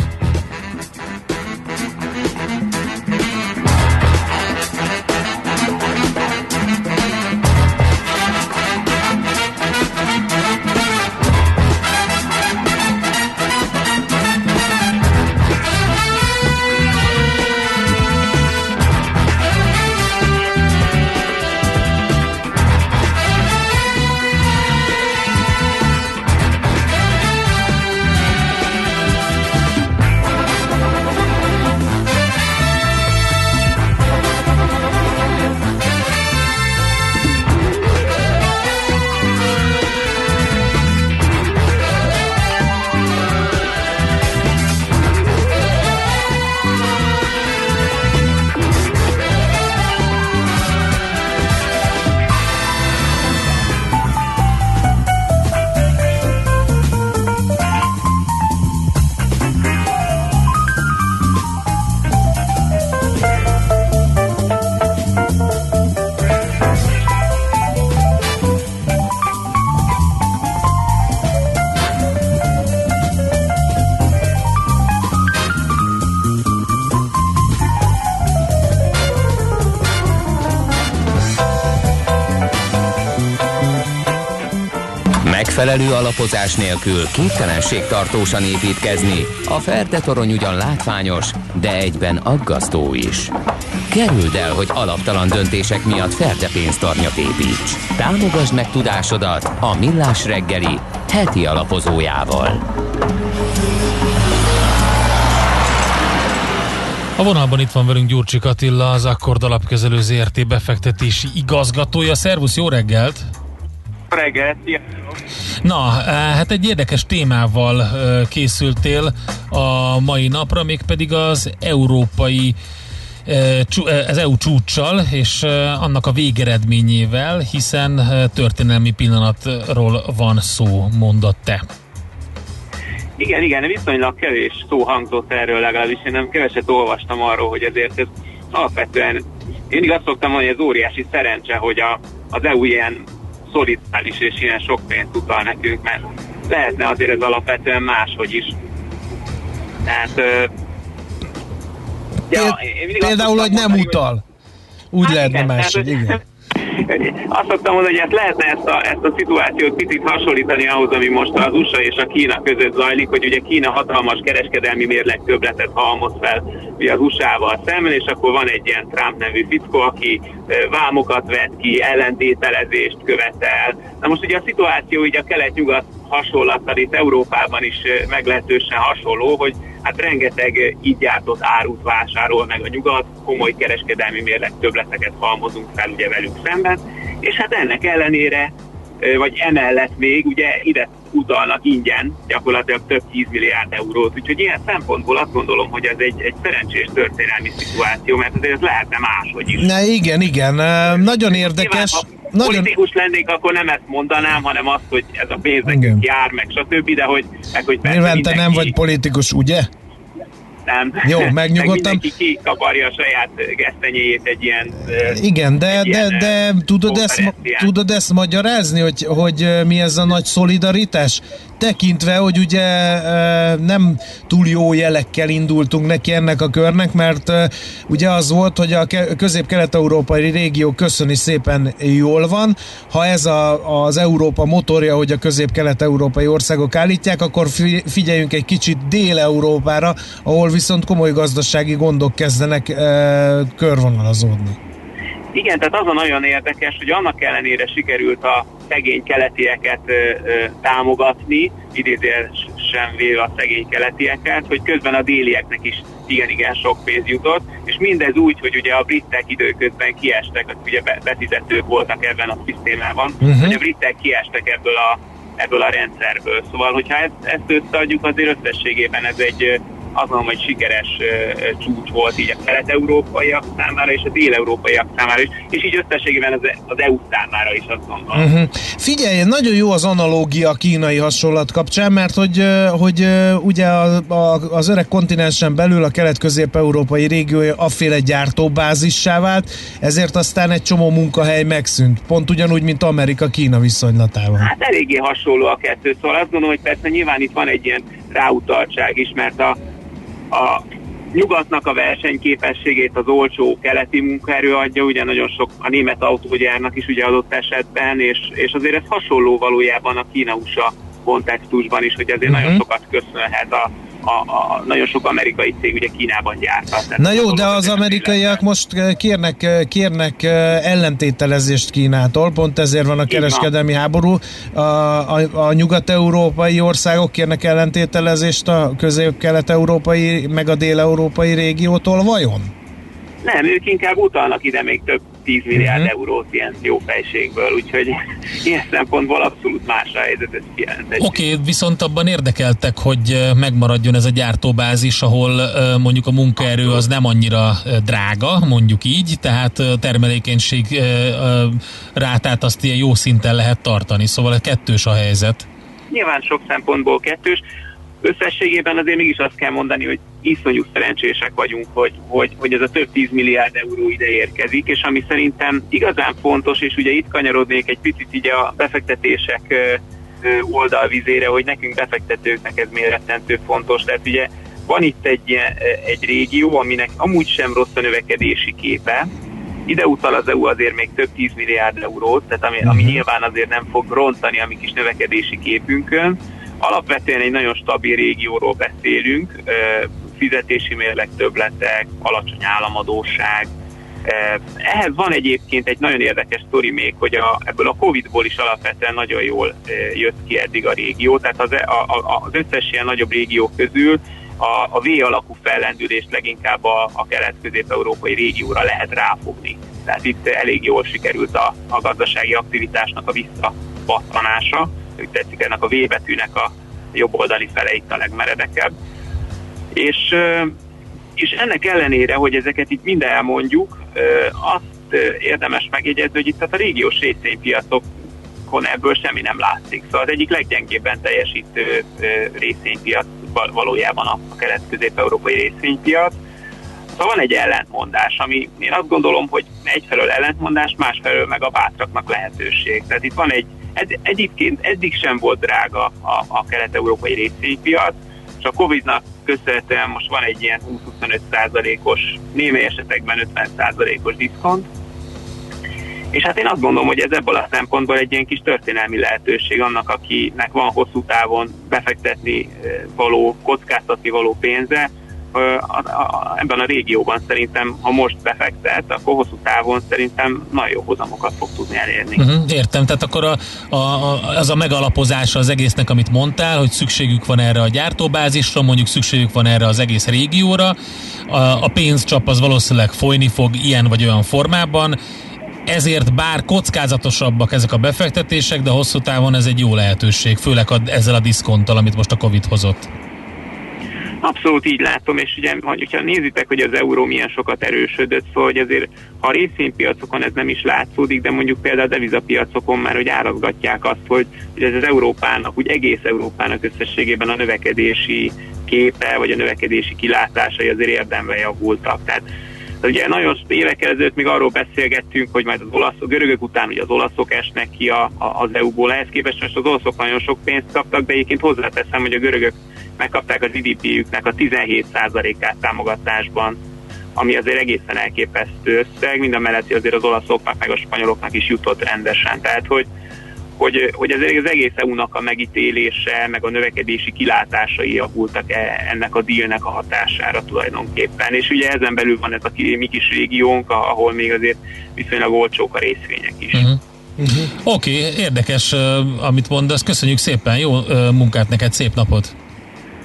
Alapozás nélkül képtelenség tartósan építkezni. A Ferde torony ugyan látványos, de egyben aggasztó is. Kerüld el, hogy alaptalan döntések miatt Ferde pénztarnyat építs. Támogasd meg tudásodat a Millás reggeli heti alapozójával. A vonalban itt van velünk Gyurcsik Attila, az Akkord Alapkezelő ZRT befektetési igazgatója. Szervusz, jó reggelt! reggelt, Na, hát egy érdekes témával ö, készültél a mai napra, mégpedig az európai ö, az EU csúccsal és annak a végeredményével, hiszen történelmi pillanatról van szó, mondott te. Igen, igen, viszonylag kevés szó hangzott erről legalábbis, én nem keveset olvastam arról, hogy ezért ez alapvetően, én mindig azt szoktam mondani, hogy ez óriási szerencse, hogy a, az EU ilyen szolidáris és ilyen sok pénzt utal nekünk, mert lehetne azért ez alapvetően máshogy is. Tehát, ö, ja, azt Például, hogy nem mondani, utal. Úgy Hát lehetne igen, máshogy, igen. Azt szoktam mondani, hogy hát lehetne ezt a, ezt a szituációt picit hasonlítani ahhoz, ami most az USA és a Kína között zajlik, hogy ugye Kína hatalmas kereskedelmi mérleg többletet halmoz fel ugye az USA-val szemben, és akkor van egy ilyen Trump nevű fickó, aki vámokat vet ki, ellentételezést követel. Na most ugye a szituáció így a kelet-nyugat hasonlattal itt Európában is meglehetősen hasonló, hogy hát rengeteg így gyártott árut vásárol meg a nyugat, komoly kereskedelmi mérleg többleteket halmozunk fel ugye velük szemben, és hát ennek ellenére, vagy emellett még ugye ide utalnak ingyen gyakorlatilag több 10 milliárd eurót, úgyhogy ilyen szempontból azt gondolom, hogy ez egy, egy szerencsés történelmi szituáció, mert azért ez lehetne máshogy is. Na igen, igen, nagyon érdekes. Nyilván, ha Nagyon, politikus lennék, akkor nem ezt mondanám, hanem azt, hogy ez a pénz nekünk jár, meg stb., de hogy, meg, hogy nyilván te nem mindenki- vagy politikus, ugye? nem. Jó, Meg megnyugodtam. mindenki kikaparja a saját gesztenyéjét egy ilyen... Igen, de, de, ilyen, de tudod, ezt, tudod ezt magyarázni, hogy, hogy mi ez a nagy szolidaritás? Tekintve, hogy ugye nem túl jó jelekkel indultunk neki ennek a körnek, mert ugye az volt, hogy a ke- közép-kelet-európai régió köszöni szépen jól van. Ha ez a, az Európa motorja, hogy a közép-kelet-európai országok állítják, akkor fi- figyeljünk egy kicsit Dél-Európára, ahol viszont komoly gazdasági gondok kezdenek körvonalazódni. Igen, tehát az a nagyon érdekes, hogy annak ellenére sikerült a szegény keletieket ö, ö, támogatni, idézősen véve a szegény keletieket, hogy közben a délieknek is igen-igen sok pénz jutott, és mindez úgy, hogy ugye a britek időközben kiestek, akik ugye be- befizetők voltak ebben a szisztémában, uh-huh. hogy a britek kiestek ebből a, ebből a rendszerből. Szóval, hogyha ezt, ezt összeadjuk, azért összességében ez egy azt mondom, hogy sikeres csúcs volt így a kelet-európaiak számára és a dél-európaiak számára is, és így összességében az, az EU számára is azt gondolom. Uh-huh. Figyelj, nagyon jó az analógia a kínai hasonlat kapcsán, mert hogy, hogy ugye a, a, az öreg kontinensen belül a kelet-közép-európai régiója afféle gyártóbázissá vált, ezért aztán egy csomó munkahely megszűnt. Pont ugyanúgy, mint Amerika-Kína viszonylatában. Hát eléggé hasonló a kettő, szóval azt gondolom, hogy persze nyilván itt van egy ilyen ráutaltság is, mert a, a nyugatnak a versenyképességét az olcsó keleti munkaerő adja, ugye nagyon sok a német autógyárnak is ugye adott esetben, és, és azért ez hasonló valójában a Kína-USA kontextusban is, hogy azért Mhm. nagyon sokat köszönhet a, a, a, nagyon sok amerikai cég ugye Kínában. Tehát Na jó, de az amerikaiak most ö, kérnek, ö, kérnek ö, ellentételezést Kínától, pont ezért van a kereskedelmi háború. A, a, a nyugat-európai országok kérnek ellentételezést a közép-kelet-európai, meg a dél-európai régiótól vajon? Nem, ők inkább utalnak ide még több 10 milliárd uh-huh. eurót ilyen jó fejségből, úgyhogy ilyen szempontból abszolút más a helyzet, ez kijelent. egy- Oké, okay, viszont abban érdekeltek, hogy megmaradjon ez a gyártóbázis, ahol mondjuk a munkaerő az nem annyira drága, mondjuk így, tehát termelékenység rátát azt ilyen jó szinten lehet tartani, szóval kettős a helyzet. Nyilván sok szempontból kettős. Összességében azért mégis azt kell mondani, hogy iszonyú szerencsések vagyunk, hogy, hogy, hogy ez a több 10 milliárd euró ide érkezik, és ami szerintem igazán fontos, és ugye itt kanyarodnék egy picit így a befektetések oldalvizére, hogy nekünk befektetőknek ez miért rettentő fontos. Tehát ugye van itt egy, egy régió, aminek amúgy sem rossz a növekedési képe, Ide utal az EU azért még több 10 milliárd eurót, tehát ami, ami nyilván azért nem fog rontani a mi kis növekedési képünkön. Alapvetően egy nagyon stabil régióról beszélünk, fizetési mérleg többletek, alacsony államadóság, Eh, Ehhez van egyébként egy nagyon érdekes sztori még, hogy a, ebből a Covid-ból is alapvetően nagyon jól eh, jött ki eddig a régió, tehát az, a, a, az összes ilyen nagyobb régió közül a, a V alakú fellendülést leginkább a, a kelet-közép-európai régióra lehet ráfogni. Tehát itt elég jól sikerült a, a gazdasági aktivitásnak a visszapattanása, úgy tetszik ennek a V betűnek a jobb oldali fele itt a legmeredekebb. És és ennek ellenére, hogy ezeket itt mind elmondjuk, azt érdemes megjegyezni, hogy itt tehát a régiós részvénypiacokon ebből semmi nem látszik. Szóval az egyik leggyengébben teljesítő részvénypiac val- valójában a kelet-közép-európai részvénypiac. Szóval van egy ellentmondás, ami én azt gondolom, hogy egyfelől ellentmondás, másfelől meg a bátraknak lehetőség. Tehát itt van egy, ed- egyébként eddig sem volt drága a, a kelet-európai részvénypiac, és a Covid-nak köszönhetően most van egy ilyen 20-25 százalékos, némely esetekben 50 százalékos diszkont, és hát én azt gondolom, hogy ez ebből a szempontból egy ilyen kis történelmi lehetőség annak, akinek van hosszú távon befektetni eh, való, kockáztatni való pénze, ebben a régióban szerintem, ha most befektet, akkor hosszú távon szerintem nagyon jó hozamokat fog tudni elérni. Uh-huh, értem, tehát akkor a, a, a, az a megalapozása az egésznek, amit mondtál, hogy szükségük van erre a gyártóbázisra, mondjuk szükségük van erre az egész régióra, a, a pénzcsap az valószínűleg folyni fog ilyen vagy olyan formában, ezért bár kockázatosabbak ezek a befektetések, de hosszú távon ez egy jó lehetőség, főleg a, ezzel a diszkonttal, amit most a Covid hozott. Abszolút így látom, és ugye, hogyha nézitek, hogy az euró milyen sokat erősödött, szóval hogy azért, ha a részvénypiacokon ez nem is látszódik, de mondjuk például a devizapiacokon már, hogy árazgatják azt, hogy, hogy ez az Európának, úgy egész Európának összességében a növekedési képe, vagy a növekedési kilátásai azért érdemben javultak. Tehát ugye nagyon évekkel ezelőtt még arról beszélgettünk, hogy majd az olasz, a görögök után ugye az olaszok esnek ki a, a, az EU-ból, ehhez képest most az olaszok nagyon sok pénzt kaptak, de egyébként hozzáteszem, hogy a görögök megkapták a GDP-jüknek a 17%-át támogatásban, ami azért egészen elképesztő összeg, mind a mellett azért az olaszoknak, meg a spanyoloknak is jutott rendesen. Tehát, hogy, hogy, hogy azért az egész EU-nak a megítélése, meg a növekedési kilátásai javultak e- ennek a dílnek a hatására tulajdonképpen. És ugye ezen belül van ez a mi kis régiónk, ahol még azért viszonylag olcsók a részvények is. Uh-huh. Uh-huh. Oké, okay, érdekes, uh, amit mondasz. Köszönjük szépen, jó uh, munkát neked, szép napot!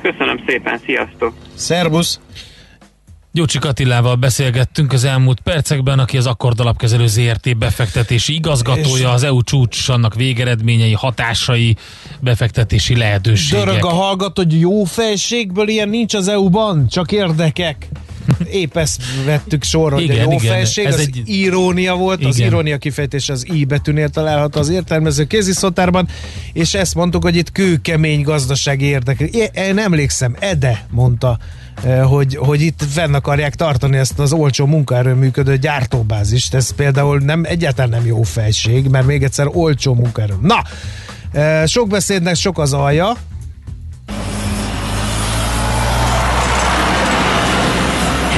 Köszönöm szépen, sziasztok! Szerbusz! Gyurcsik Attilával beszélgettünk az elmúlt percekben, aki az Akkord Alapkezelő ZRT befektetési igazgatója, az EU csúcs, annak végeredményei, hatásai, befektetési lehetőségek. Dörög a hallgat, hogy jó fejségből ilyen nincs az EU-ban, csak érdekek. Épp ezt vettük sorra, hogy Igen, a jó igen, fejség, ez az egy- irónia volt, az Igen. irónia kifejtés az I betűnél található az értelmező kéziszotárban, és ezt mondtuk, hogy itt kőkemény gazdasági érdekek. Én, emlékszem, Ede mondta, hogy, hogy itt fenn akarják tartani ezt az olcsó munkaerő működő gyártóbázist. Ez például nem, egyáltalán nem jó fejség, mert még egyszer olcsó munkaerő. Na, eh, sok beszédnek sok az alja,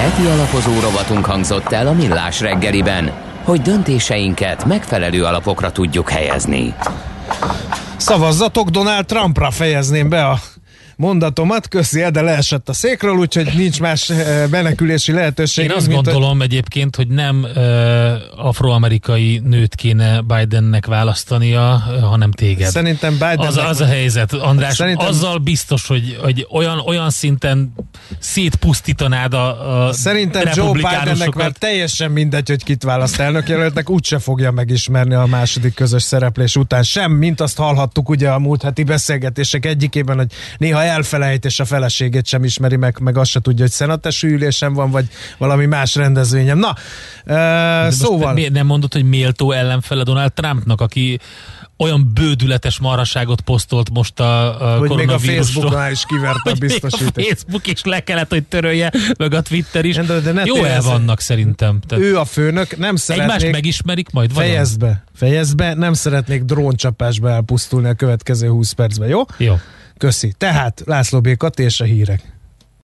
Heti alapozó rovatunk hangzott el a Millás reggeliben, hogy döntéseinket megfelelő alapokra tudjuk helyezni. Szavazzatok, Donald Trumpra fejezném be a mondatomat, köszi, de leesett a székről, úgyhogy nincs más eh, menekülési lehetőség. Én azt gondolom egyébként, hogy nem uh, afroamerikai nőt kéne Bidennek választania, uh, hanem téged. Szerintem Bidennek- Az, az a helyzet, András. Szerintem- Azzal biztos, hogy, hogy olyan, olyan szinten szétpusztítanád a, a Szerintem Joe Bidennek már teljesen mindegy, hogy kit választ elnökjelöltnek, úgyse fogja megismerni a második közös szereplés után sem, mint azt hallhattuk ugye a múlt heti beszélgetések egyikében, hogy néha elfelejt és a feleségét sem ismeri meg, meg azt se tudja, hogy szenatesű ülésen van, vagy valami más rendezvényem. Na, De most szóval... Miért nem mondod, hogy méltó ellenfele Donald Trumpnak, aki olyan bődületes marhaságot posztolt most a, a Hogy még a. Facebooknál is kiverte a <laughs> biztosítást. A Facebook is le kellett, hogy törölje, meg a Twitter is. De, de ne Jó el vannak szerintem. Tehát Ő a főnök, nem szeretnék... Egymást megismerik majd? vajon? Fejezd be, fejezd be, nem szeretnék dróncsapásba elpusztulni a következő 20 percben, jó? Jó. Köszi. Tehát László B. És a hírek.